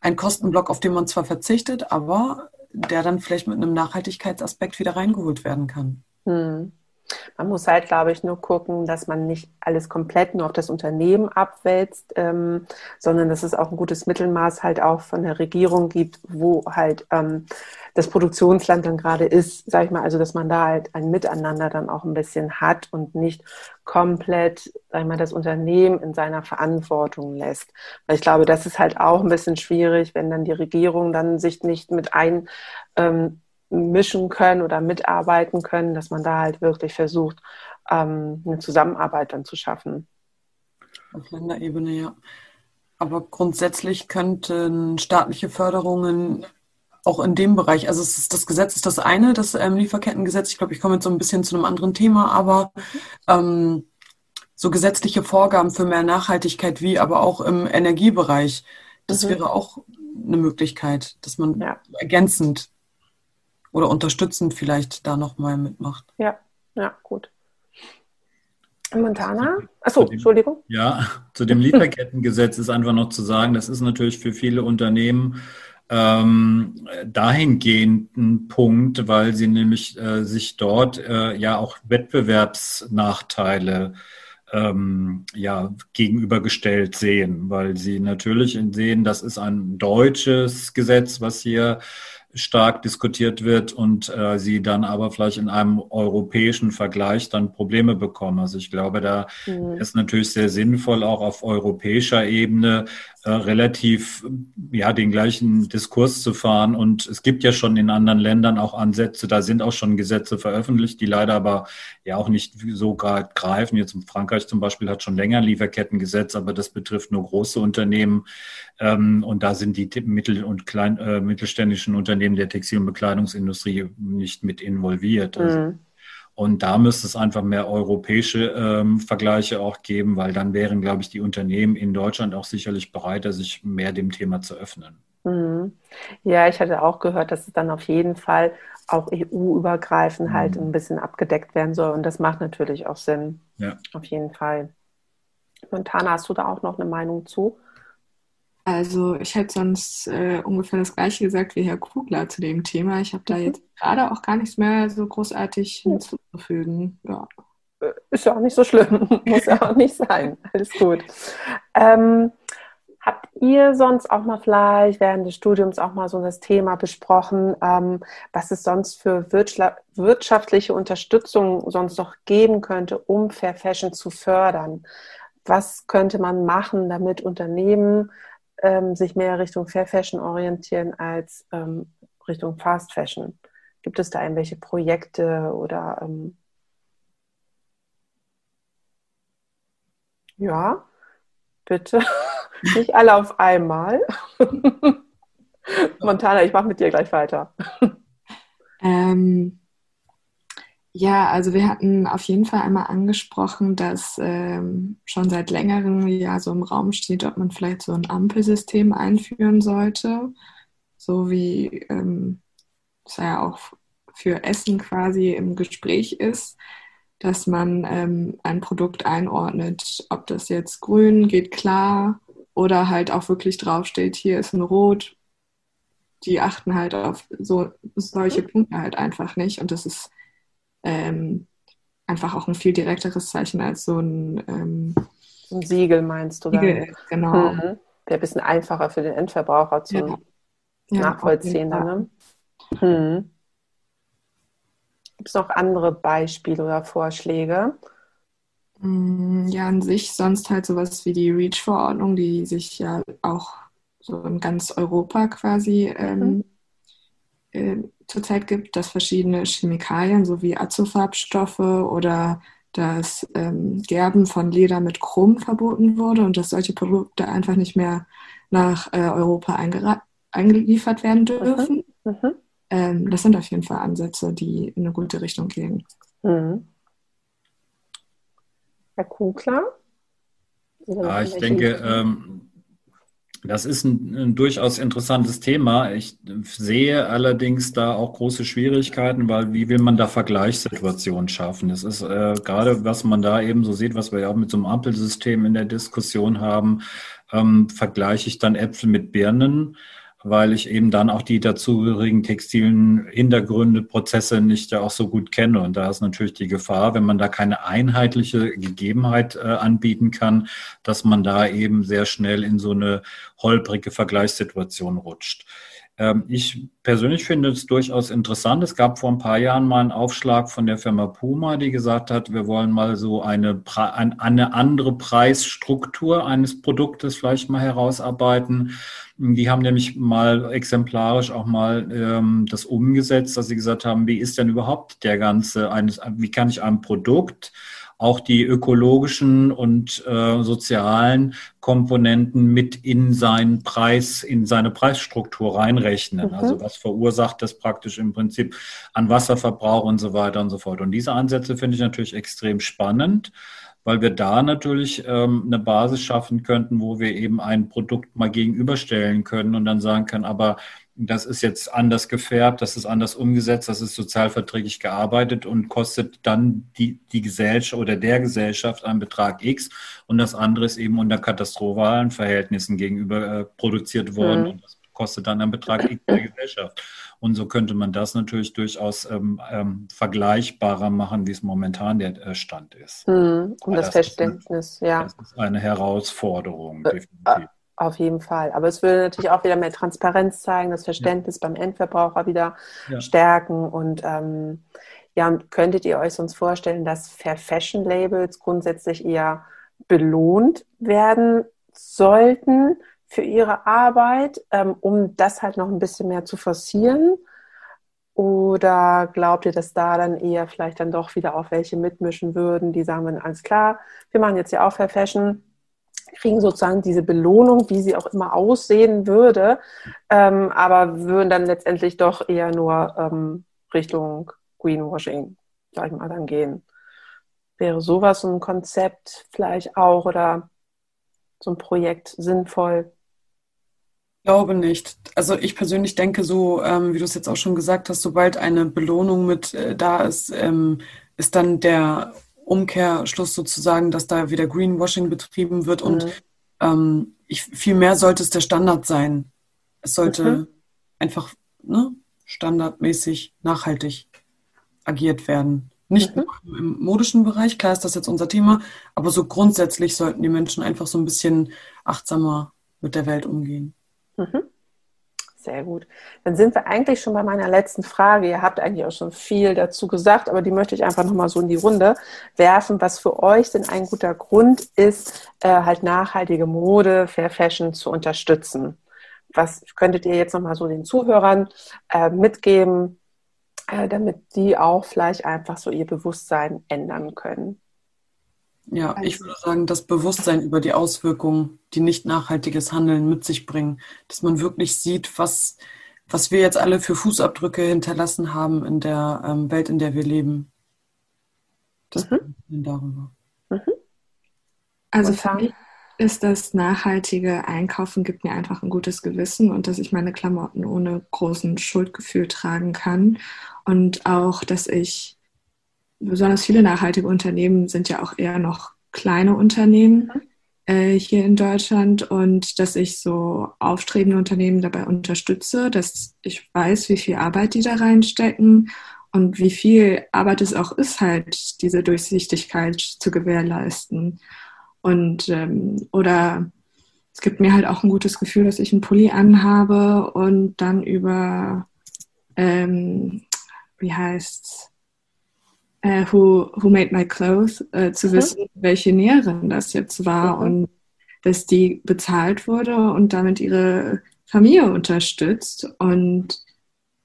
ein Kostenblock, auf den man zwar verzichtet, aber der dann vielleicht mit einem Nachhaltigkeitsaspekt wieder reingeholt werden kann. Mhm. Man muss halt, glaube ich, nur gucken, dass man nicht alles komplett nur auf das Unternehmen abwälzt, ähm, sondern dass es auch ein gutes Mittelmaß halt auch von der Regierung gibt, wo halt ähm, das Produktionsland dann gerade ist, sage ich mal, also dass man da halt ein Miteinander dann auch ein bisschen hat und nicht komplett, sag ich mal, das Unternehmen in seiner Verantwortung lässt. Weil ich glaube, das ist halt auch ein bisschen schwierig, wenn dann die Regierung dann sich nicht mit ein ähm, mischen können oder mitarbeiten können, dass man da halt wirklich versucht, ähm, eine Zusammenarbeit dann zu schaffen. Auf Länderebene, ja. Aber grundsätzlich könnten staatliche Förderungen auch in dem Bereich, also ist, das Gesetz ist das eine, das ähm, Lieferkettengesetz. Ich glaube, ich komme jetzt so ein bisschen zu einem anderen Thema, aber ähm, so gesetzliche Vorgaben für mehr Nachhaltigkeit wie aber auch im Energiebereich. Das mhm. wäre auch eine Möglichkeit, dass man ja. ergänzend oder unterstützend vielleicht da nochmal mitmacht. Ja, ja, gut. Montana? Achso, Entschuldigung. Ja, zu dem Lieferkettengesetz ist einfach noch zu sagen, das ist natürlich für viele Unternehmen ähm, dahingehend ein Punkt, weil sie nämlich äh, sich dort äh, ja auch Wettbewerbsnachteile ähm, ja, gegenübergestellt sehen, weil sie natürlich sehen, das ist ein deutsches Gesetz, was hier stark diskutiert wird und äh, sie dann aber vielleicht in einem europäischen Vergleich dann Probleme bekommen. Also ich glaube, da mhm. ist natürlich sehr sinnvoll, auch auf europäischer Ebene äh, relativ ja den gleichen Diskurs zu fahren. Und es gibt ja schon in anderen Ländern auch Ansätze, da sind auch schon Gesetze veröffentlicht, die leider aber ja auch nicht so gerade greifen. Jetzt in Frankreich zum Beispiel hat schon länger Lieferkettengesetz, aber das betrifft nur große Unternehmen. Ähm, und da sind die mittel- und klein, äh, mittelständischen Unternehmen der Textil- und Bekleidungsindustrie nicht mit involviert. Also, mhm. Und da müsste es einfach mehr europäische ähm, Vergleiche auch geben, weil dann wären, glaube ich, die Unternehmen in Deutschland auch sicherlich bereiter, sich mehr dem Thema zu öffnen. Mhm. Ja, ich hatte auch gehört, dass es dann auf jeden Fall auch EU-übergreifend halt mhm. ein bisschen abgedeckt werden soll. Und das macht natürlich auch Sinn. Ja. Auf jeden Fall. Montana, hast du da auch noch eine Meinung zu? Also ich hätte sonst äh, ungefähr das gleiche gesagt wie Herr Kugler zu dem Thema. Ich habe da mhm. jetzt gerade auch gar nichts mehr so großartig hinzuzufügen. Ja. Äh, ist ja auch nicht so schlimm, muss ja auch nicht sein. Alles gut. Ähm, habt ihr sonst auch mal vielleicht während des Studiums auch mal so das Thema besprochen, ähm, was es sonst für wirtschaftliche Unterstützung sonst noch geben könnte, um Fair Fashion zu fördern? Was könnte man machen, damit Unternehmen ähm, sich mehr Richtung Fair Fashion orientieren als ähm, Richtung Fast Fashion? Gibt es da irgendwelche Projekte oder ähm, ja, bitte. Nicht alle auf einmal. Montana, ich mache mit dir gleich weiter. Ähm, ja, also wir hatten auf jeden Fall einmal angesprochen, dass ähm, schon seit längerem ja so im Raum steht, ob man vielleicht so ein Ampelsystem einführen sollte, so wie ähm, es ja auch für Essen quasi im Gespräch ist, dass man ähm, ein Produkt einordnet, ob das jetzt grün geht klar oder halt auch wirklich draufsteht, hier ist ein Rot. Die achten halt auf so solche Punkte halt einfach nicht und das ist ähm, einfach auch ein viel direkteres Zeichen als so ein, ähm, ein Siegel, meinst du? Siegel, dann? genau. Mhm. Wäre ein bisschen einfacher für den Endverbraucher zu ja. nachvollziehen. Ne? hm. Gibt es noch andere Beispiele oder Vorschläge? Mm, ja, an sich sonst halt sowas wie die REACH-Verordnung, die sich ja auch so in ganz Europa quasi ähm, mhm. Zurzeit gibt, dass verschiedene Chemikalien sowie Azofarbstoffe oder das ähm, Gerben von Leder mit Chrom verboten wurde und dass solche Produkte einfach nicht mehr nach äh, Europa eingeliefert werden dürfen. Mhm. Mhm. Ähm, das sind auf jeden Fall Ansätze, die in eine gute Richtung gehen. Mhm. Herr Kugler? Ja, ich denke, ähm, das ist ein, ein, durchaus interessantes Thema. Ich sehe allerdings da auch große Schwierigkeiten, weil wie will man da Vergleichssituationen schaffen? Das ist äh, gerade, was man da eben so sieht, was wir ja auch mit so einem Ampelsystem in der Diskussion haben, ähm, vergleiche ich dann Äpfel mit Birnen weil ich eben dann auch die dazugehörigen textilen Hintergründe, Prozesse nicht ja auch so gut kenne. Und da ist natürlich die Gefahr, wenn man da keine einheitliche Gegebenheit äh, anbieten kann, dass man da eben sehr schnell in so eine holprige Vergleichssituation rutscht. Ähm, ich persönlich finde es durchaus interessant. Es gab vor ein paar Jahren mal einen Aufschlag von der Firma Puma, die gesagt hat, wir wollen mal so eine, eine andere Preisstruktur eines Produktes vielleicht mal herausarbeiten. Die haben nämlich mal exemplarisch auch mal ähm, das umgesetzt, dass sie gesagt haben, wie ist denn überhaupt der ganze eines, wie kann ich einem Produkt auch die ökologischen und äh, sozialen Komponenten mit in seinen Preis, in seine Preisstruktur reinrechnen. Mhm. Also was verursacht das praktisch im Prinzip an Wasserverbrauch und so weiter und so fort. Und diese Ansätze finde ich natürlich extrem spannend weil wir da natürlich ähm, eine Basis schaffen könnten, wo wir eben ein Produkt mal gegenüberstellen können und dann sagen können, aber das ist jetzt anders gefärbt, das ist anders umgesetzt, das ist sozialverträglich gearbeitet und kostet dann die, die Gesellschaft oder der Gesellschaft einen Betrag X und das andere ist eben unter katastrophalen Verhältnissen gegenüber äh, produziert worden mhm. und das kostet dann einen Betrag X der Gesellschaft. Und so könnte man das natürlich durchaus ähm, ähm, vergleichbarer machen, wie es momentan der äh, Stand ist. Mhm. Und das, das, Verständnis, ist eine, ja. Das ist eine Herausforderung, äh, definitiv. Auf jeden Fall. Aber es würde natürlich auch wieder mehr Transparenz zeigen, das Verständnis ja. beim Endverbraucher wieder ja. stärken. Und ähm, ja, könntet ihr euch sonst vorstellen, dass Fair Fashion Labels grundsätzlich eher belohnt werden sollten für ihre Arbeit, ähm, um das halt noch ein bisschen mehr zu forcieren? Oder glaubt ihr, dass da dann eher vielleicht dann doch wieder auch welche mitmischen würden, die sagen, alles klar, wir machen jetzt ja auch Fair Fashion, kriegen sozusagen diese Belohnung, wie sie auch immer aussehen würde, ähm, aber würden dann letztendlich doch eher nur ähm, Richtung Greenwashing, sag ich mal, dann gehen. Wäre sowas ein Konzept vielleicht auch oder so ein Projekt sinnvoll? Ich glaube nicht. Also ich persönlich denke so, ähm, wie du es jetzt auch schon gesagt hast, sobald eine Belohnung mit äh, da ist, ähm, ist dann der Umkehrschluss sozusagen, dass da wieder Greenwashing betrieben wird mhm. und ähm, ich, viel mehr sollte es der Standard sein. Es sollte mhm. einfach ne, standardmäßig nachhaltig agiert werden. Nicht mhm. nur im modischen Bereich, klar ist das jetzt unser Thema, aber so grundsätzlich sollten die Menschen einfach so ein bisschen achtsamer mit der Welt umgehen. Mhm. Sehr gut. Dann sind wir eigentlich schon bei meiner letzten Frage. Ihr habt eigentlich auch schon viel dazu gesagt, aber die möchte ich einfach nochmal so in die Runde werfen, was für euch denn ein guter Grund ist, äh, halt nachhaltige Mode, Fair Fashion zu unterstützen. Was könntet ihr jetzt nochmal so den Zuhörern äh, mitgeben, äh, damit die auch vielleicht einfach so ihr Bewusstsein ändern können? Ja, ich also würde sagen, das Bewusstsein über die Auswirkungen, die nicht nachhaltiges Handeln mit sich bringen, dass man wirklich sieht, was, was wir jetzt alle für Fußabdrücke hinterlassen haben in der ähm, Welt, in der wir leben. Das mhm. darüber. Mhm. Also für mich ist das nachhaltige Einkaufen gibt mir einfach ein gutes Gewissen und dass ich meine Klamotten ohne großen Schuldgefühl tragen kann und auch, dass ich besonders viele nachhaltige Unternehmen sind ja auch eher noch kleine Unternehmen äh, hier in Deutschland. Und dass ich so aufstrebende Unternehmen dabei unterstütze, dass ich weiß, wie viel Arbeit die da reinstecken und wie viel Arbeit es auch ist, halt diese Durchsichtigkeit zu gewährleisten. Und ähm, oder es gibt mir halt auch ein gutes Gefühl, dass ich einen Pulli anhabe und dann über ähm, wie heißt's äh, who, who Made My Clothes äh, zu mhm. wissen, welche Näherin das jetzt war mhm. und dass die bezahlt wurde und damit ihre Familie unterstützt. Und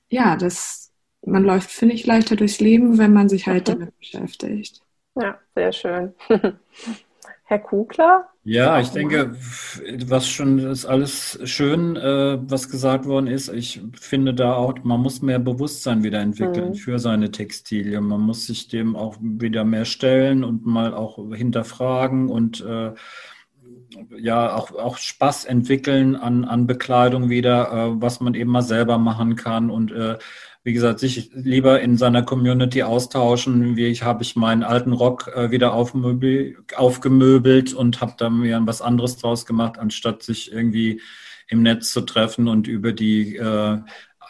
ja, das, man läuft, finde ich, leichter durchs Leben, wenn man sich halt mhm. damit beschäftigt. Ja, sehr schön. Herr Kugler? Ja, ich denke, was schon ist alles schön, äh, was gesagt worden ist. Ich finde da auch, man muss mehr Bewusstsein wieder entwickeln mhm. für seine Textilien. Man muss sich dem auch wieder mehr stellen und mal auch hinterfragen und äh, ja auch, auch Spaß entwickeln an, an Bekleidung wieder, äh, was man eben mal selber machen kann und äh, wie gesagt, sich lieber in seiner Community austauschen. Wie ich habe ich meinen alten Rock äh, wieder aufgemöbelt und habe da mir was anderes draus gemacht, anstatt sich irgendwie im Netz zu treffen und über die äh,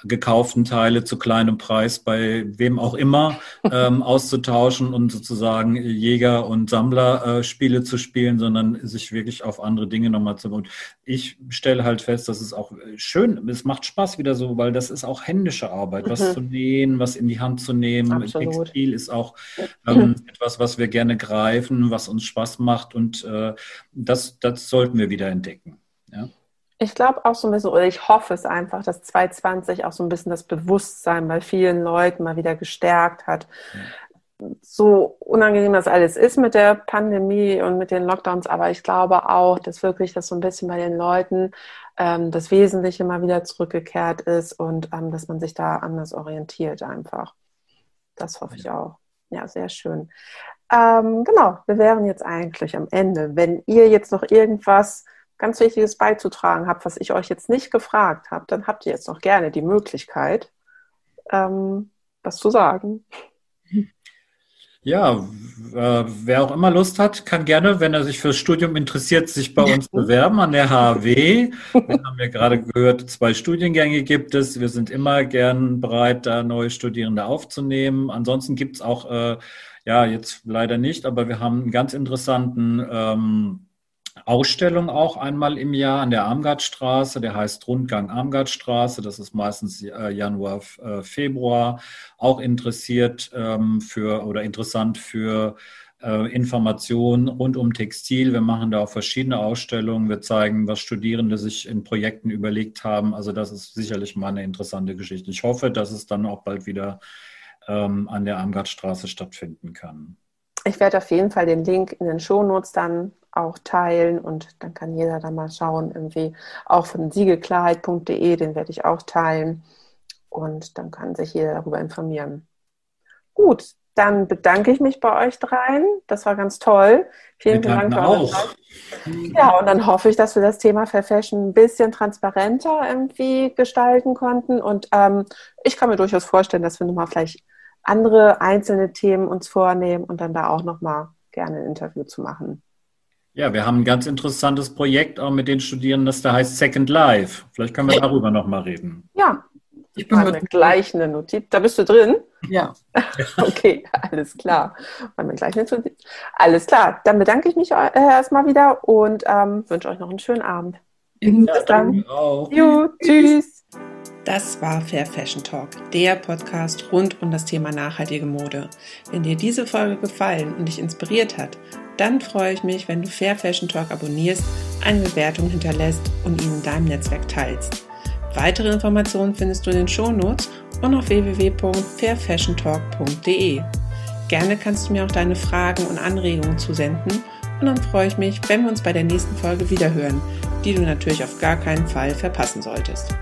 gekauften Teile zu kleinem Preis bei wem auch immer ähm, auszutauschen und sozusagen Jäger- und Sammlerspiele äh, zu spielen, sondern sich wirklich auf andere Dinge nochmal zu. Und ich stelle halt fest, dass es auch schön, es macht Spaß wieder so, weil das ist auch händische Arbeit, mhm. was zu nähen, was in die Hand zu nehmen. Absolut. Textil ist auch ähm, etwas, was wir gerne greifen, was uns Spaß macht und äh, das, das sollten wir wieder entdecken. Ja. Ich glaube auch so ein bisschen, oder ich hoffe es einfach, dass 2020 auch so ein bisschen das Bewusstsein bei vielen Leuten mal wieder gestärkt hat. Ja. So unangenehm das alles ist mit der Pandemie und mit den Lockdowns, aber ich glaube auch, dass wirklich das so ein bisschen bei den Leuten ähm, das Wesentliche mal wieder zurückgekehrt ist und ähm, dass man sich da anders orientiert einfach. Das hoffe ich auch. Ja, sehr schön. Ähm, genau, wir wären jetzt eigentlich am Ende. Wenn ihr jetzt noch irgendwas ganz Wichtiges beizutragen habt, was ich euch jetzt nicht gefragt habe, dann habt ihr jetzt noch gerne die Möglichkeit, ähm, was zu sagen. Ja, äh, wer auch immer Lust hat, kann gerne, wenn er sich fürs Studium interessiert, sich bei uns bewerben an der HW. Wir haben ja gerade gehört, zwei Studiengänge gibt es. Wir sind immer gern bereit, da neue Studierende aufzunehmen. Ansonsten gibt es auch, äh, ja, jetzt leider nicht, aber wir haben einen ganz interessanten ähm, Ausstellung auch einmal im Jahr an der Armgardstraße. Der heißt Rundgang Armgardstraße. Das ist meistens äh, Januar, äh, Februar. Auch interessiert ähm, für oder interessant für äh, Informationen rund um Textil. Wir machen da auch verschiedene Ausstellungen. Wir zeigen, was Studierende sich in Projekten überlegt haben. Also das ist sicherlich mal eine interessante Geschichte. Ich hoffe, dass es dann auch bald wieder ähm, an der Armgardstraße stattfinden kann. Ich werde auf jeden Fall den Link in den Shownotes dann auch teilen und dann kann jeder da mal schauen, irgendwie auch von siegelklarheit.de, den werde ich auch teilen und dann kann sich jeder darüber informieren. Gut, dann bedanke ich mich bei euch dreien. Das war ganz toll. Vielen, vielen Dank Zeit. Ja, und dann hoffe ich, dass wir das Thema Fair Fashion ein bisschen transparenter irgendwie gestalten konnten. Und ähm, ich kann mir durchaus vorstellen, dass wir nochmal vielleicht andere einzelne Themen uns vornehmen und dann da auch nochmal gerne ein Interview zu machen. Ja, wir haben ein ganz interessantes Projekt auch mit den Studierenden, das da heißt Second Life. Vielleicht können wir darüber nochmal reden. Ja, ich bin mit gleich eine Notiz. Da bist du drin? Ja. okay, alles klar. Machen wir gleich eine Notiz. Alles klar. Dann bedanke ich mich äh, erstmal wieder und ähm, wünsche euch noch einen schönen Abend. Ja, Bis dann. Auch. Jo, tschüss. Das war Fair Fashion Talk, der Podcast rund um das Thema nachhaltige Mode. Wenn dir diese Folge gefallen und dich inspiriert hat, dann freue ich mich, wenn du Fair Fashion Talk abonnierst, eine Bewertung hinterlässt und ihn in deinem Netzwerk teilst. Weitere Informationen findest du in den Shownotes und auf www.fairfashiontalk.de. Gerne kannst du mir auch deine Fragen und Anregungen zusenden und dann freue ich mich, wenn wir uns bei der nächsten Folge wiederhören, die du natürlich auf gar keinen Fall verpassen solltest.